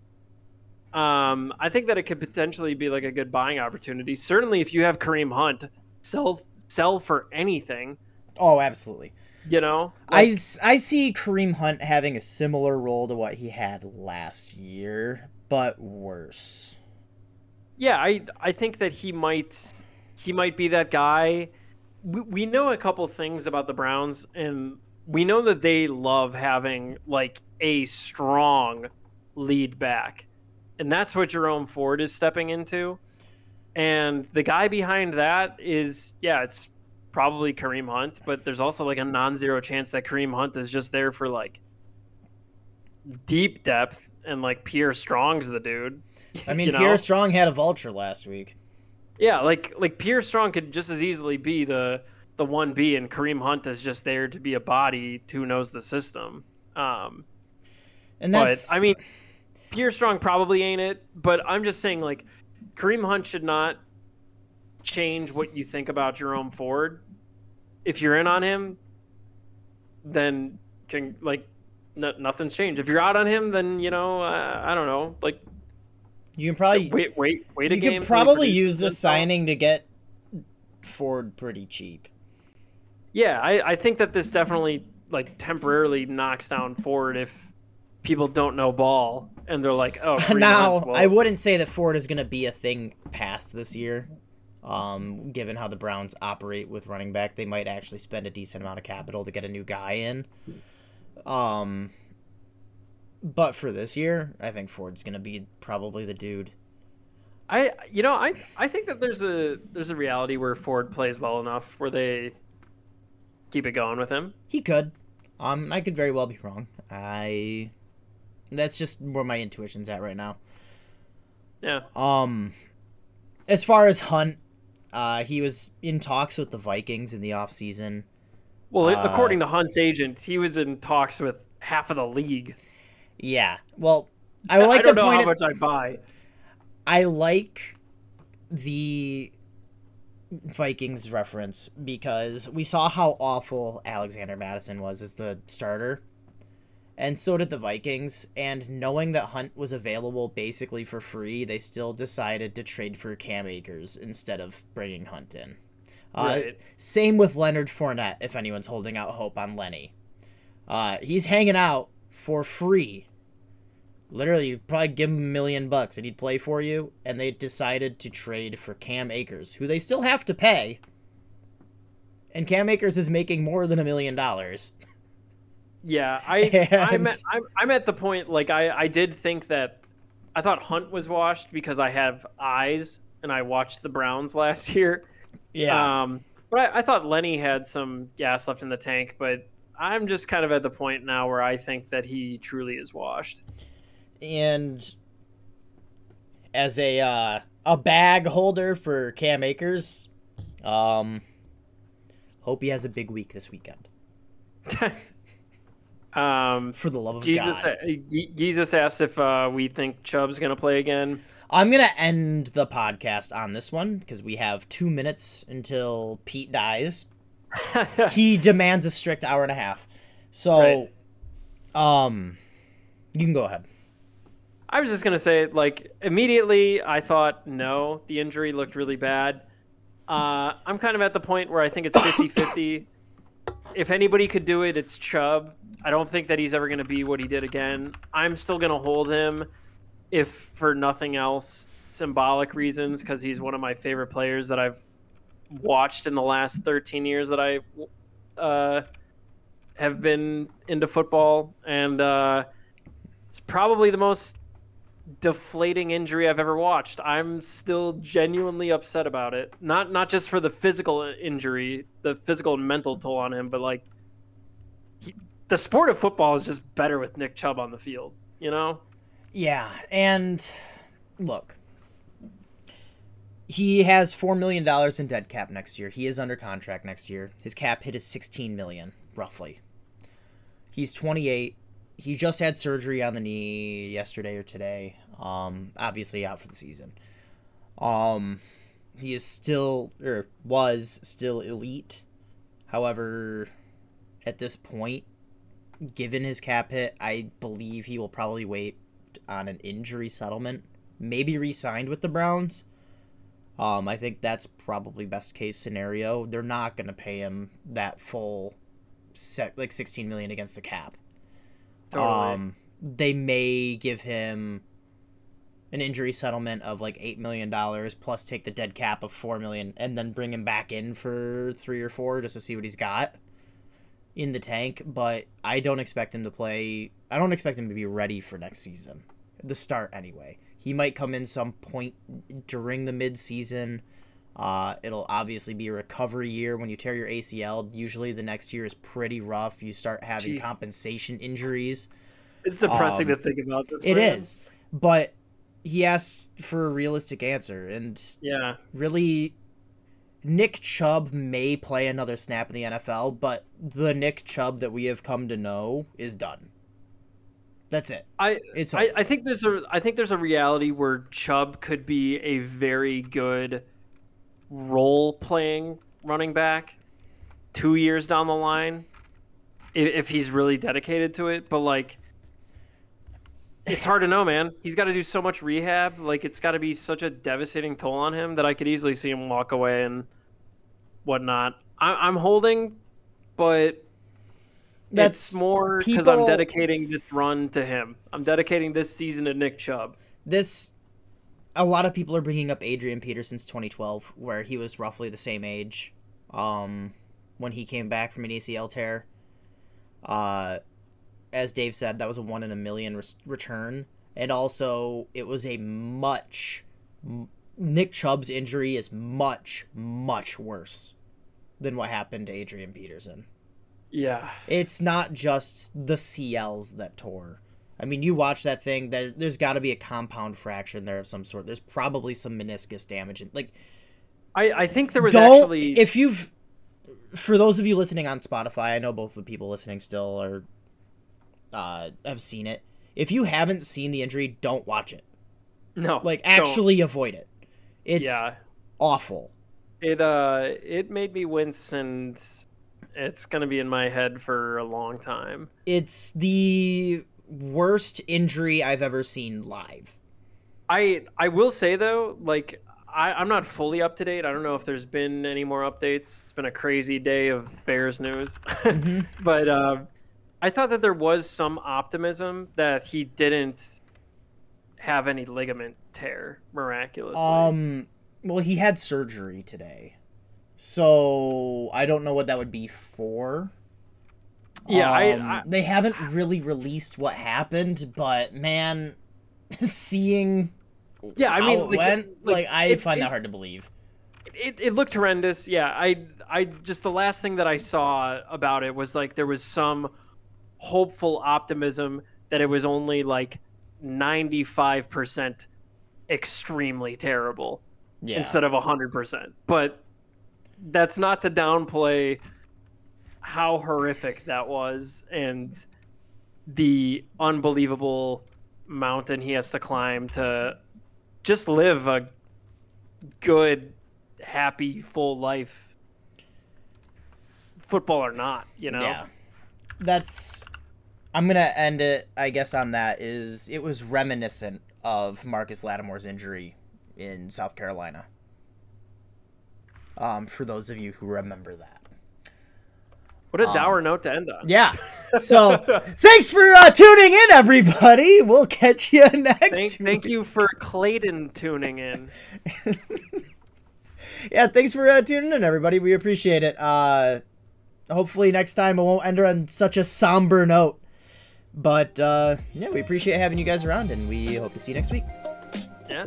Um, I think that it could potentially be like a good buying opportunity. Certainly, if you have Kareem Hunt, sell sell for anything. Oh, absolutely. You know, I I see Kareem Hunt having a similar role to what he had last year, but worse. yeah, I I think that he might he might be that guy. We, we know a couple things about the Browns, and we know that they love having like a strong lead back, and that's what Jerome Ford is stepping into. And the guy behind that is yeah, it's probably Kareem Hunt, but there's also like a non-zero chance that Kareem Hunt is just there for like deep depth, and like Pierre Strong's the dude. I mean, you know? Pierre Strong had a vulture last week. Yeah, like like Pierre Strong could just as easily be the the one B, and Kareem Hunt is just there to be a body who knows the system. Um, And but that's I mean, Pierre Strong probably ain't it. But I'm just saying, like Kareem Hunt should not change what you think about Jerome Ford. If you're in on him, then can like no, nothing's changed. If you're out on him, then you know uh, I don't know. Like you can probably wait, wait, wait a you game. could till probably use this signing to get Ford pretty cheap. Yeah, I, I think that this definitely like temporarily knocks down Ford if people don't know ball and they're like, oh, (laughs) now, well, I wouldn't say that Ford is going to be a thing past this year. Um, given how the Browns operate with running back, they might actually spend a decent amount of capital to get a new guy in. Um, but for this year, I think Ford's going to be probably the dude. I you know I I think that there's a there's a reality where Ford plays well enough where they keep it going with him. He could. Um, I could very well be wrong. I. That's just where my intuition's at right now. Yeah, Um, as far as Hunt, uh, he was in talks with the Vikings in the offseason. well, Uh, according to Hunt's agent, he was in talks with half of the league. Yeah. Well, I would like don't to know point how much I buy. I like the Vikings reference because we saw how awful Alexander Mattison was as the starter. And so did the Vikings. And knowing that Hunt was available basically for free, they still decided to trade for Cam Akers instead of bringing Hunt in. Uh, Right. Same with Leonard Fournette, if anyone's holding out hope on Lenny. Uh, he's hanging out for free. Literally, you probably give him a million bucks and he'd play for you. And they decided to trade for Cam Akers, who they still have to pay. And Cam Akers is making more than a million dollars. (laughs) Yeah, I (laughs) I'm, at, I'm I'm at the point like I I did think that I thought Hunt was washed because I have eyes and I watched the Browns (laughs) last year. Um, but I, I thought Lenny had some gas left in the tank, but I'm just kind of at the point now where I think that he truly is washed. and as a uh, a bag holder for Cam Akers, um, hope he has a big week this weekend. (laughs) um, For the love of Jesus, God, Jesus asked if uh, we think Chubb's gonna play again. I'm gonna end the podcast on this one because we have two minutes until Pete dies. (laughs) he demands a strict hour and a half. So, um, you can go ahead. I was just gonna say, like, immediately I thought, no, the injury looked really bad. Uh, I'm kind of at the point where I think it's 50-50. if anybody could do it, it's Chubb. I don't think that he's ever gonna be what he did again. I'm still gonna hold him, if for nothing else, symbolic reasons, because he's one of my favorite players that I've watched in the last 13 years that I uh, have been into football, and uh, it's probably the most deflating injury I've ever watched. I'm still genuinely upset about it. Not not just for the physical injury, the physical and mental toll on him, but like the sport of football is just better with Nick Chubb on the field. You know? Yeah, and look, he has four million dollars in dead cap next year. He is under contract next year. His cap hit is 16 million, roughly. He's twenty eight. He just had surgery on the knee yesterday or today. Um, obviously out for the season. Um, he is still or was still elite. However, at this point, given his cap hit, I believe he will probably wait on an injury settlement, maybe re-signed with the Browns. Um, I think that's probably best case scenario. They're not going to pay him that full set like 16 million against the cap. Totally. Um, they may give him an injury settlement of like eight million dollars plus take the dead cap of four million and then bring him back in for three or four just to see what he's got in the tank. But I don't expect him to play. I don't expect him to be ready for next season, the start anyway. He might come in some point during the mid season. Uh, it'll obviously be a recovery year when you tear your ACL. Usually, the next year is pretty rough. You start having Jeez. compensation injuries. It's depressing Um, to think about this. It is, but he asks for a realistic answer, and Yeah. really, Nick Chubb may play another snap in the NFL, but the Nick Chubb that we have come to know is done. That's it. I It's I. I think there's a I think there's a reality where Chubb could be a very good role playing running back two years down the line if, if he's really dedicated to it. But like it's hard to know, man. He's got to do so much rehab. Like it's got to be such a devastating toll on him that I could easily see him walk away and whatnot. I, I'm holding, but That's it's more because I'm dedicating this run to him. I'm dedicating this season to Nick Chubb. this a lot of people are bringing up Adrian Peterson's 2012 where he was roughly the same age um when he came back from an ACL tear uh as Dave said that was a 1 in a million res- return and also it was a much m- Nick Chubb's injury is much much worse than what happened to Adrian Peterson Yeah, it's not just the CLs that tore. I mean, you watch that thing. There, there's got to be a compound fracture in there of some sort. There's probably some meniscus damage. And, like, I, I think there was don't actually if you've for those of you listening on Spotify, I know both the people listening still are uh, have seen it. If you haven't seen the injury, don't watch it. no Like, don't. actually avoid it. It's yeah awful. it uh it made me wince and it's gonna be in my head for a long time. It's the worst injury I've ever seen live. I I will say though, like I, I'm not fully up to date. I don't know if there's been any more updates. It's been a crazy day of Bears news, (laughs) but uh, I thought that there was some optimism that he didn't have any ligament tear miraculously. Um, well, he had surgery today, so I don't know what that would be for. yeah, Um, I they haven't really released what happened, but man, (laughs) seeing yeah, I how mean, it like, went, like, like, I it- find it- that hard to believe. it, it looked horrendous. Yeah, I I just the last thing that I saw about it was like there was some hopeful optimism that it was only like 95% extremely terrible Yeah, instead of 100%. But that's not to downplay how horrific that was and the unbelievable mountain he has to climb to just live a good, happy, full life. Football or not, you know? yeah. That's. I'm gonna end it, I guess, on that. Is it was reminiscent of Marcus Lattimore's injury in South Carolina. Um, for those of you who remember that. What a dour note to end on. Yeah. (laughs) So thanks for uh, tuning in, everybody. We'll catch you (laughs) next. Thank, thank you for Clayton tuning in. (laughs) Yeah, thanks for uh, tuning in, everybody. We appreciate it. Uh, hopefully next time it won't end on such a somber note. But uh, yeah, we appreciate having you guys around, and we hope to see you next week. Yeah.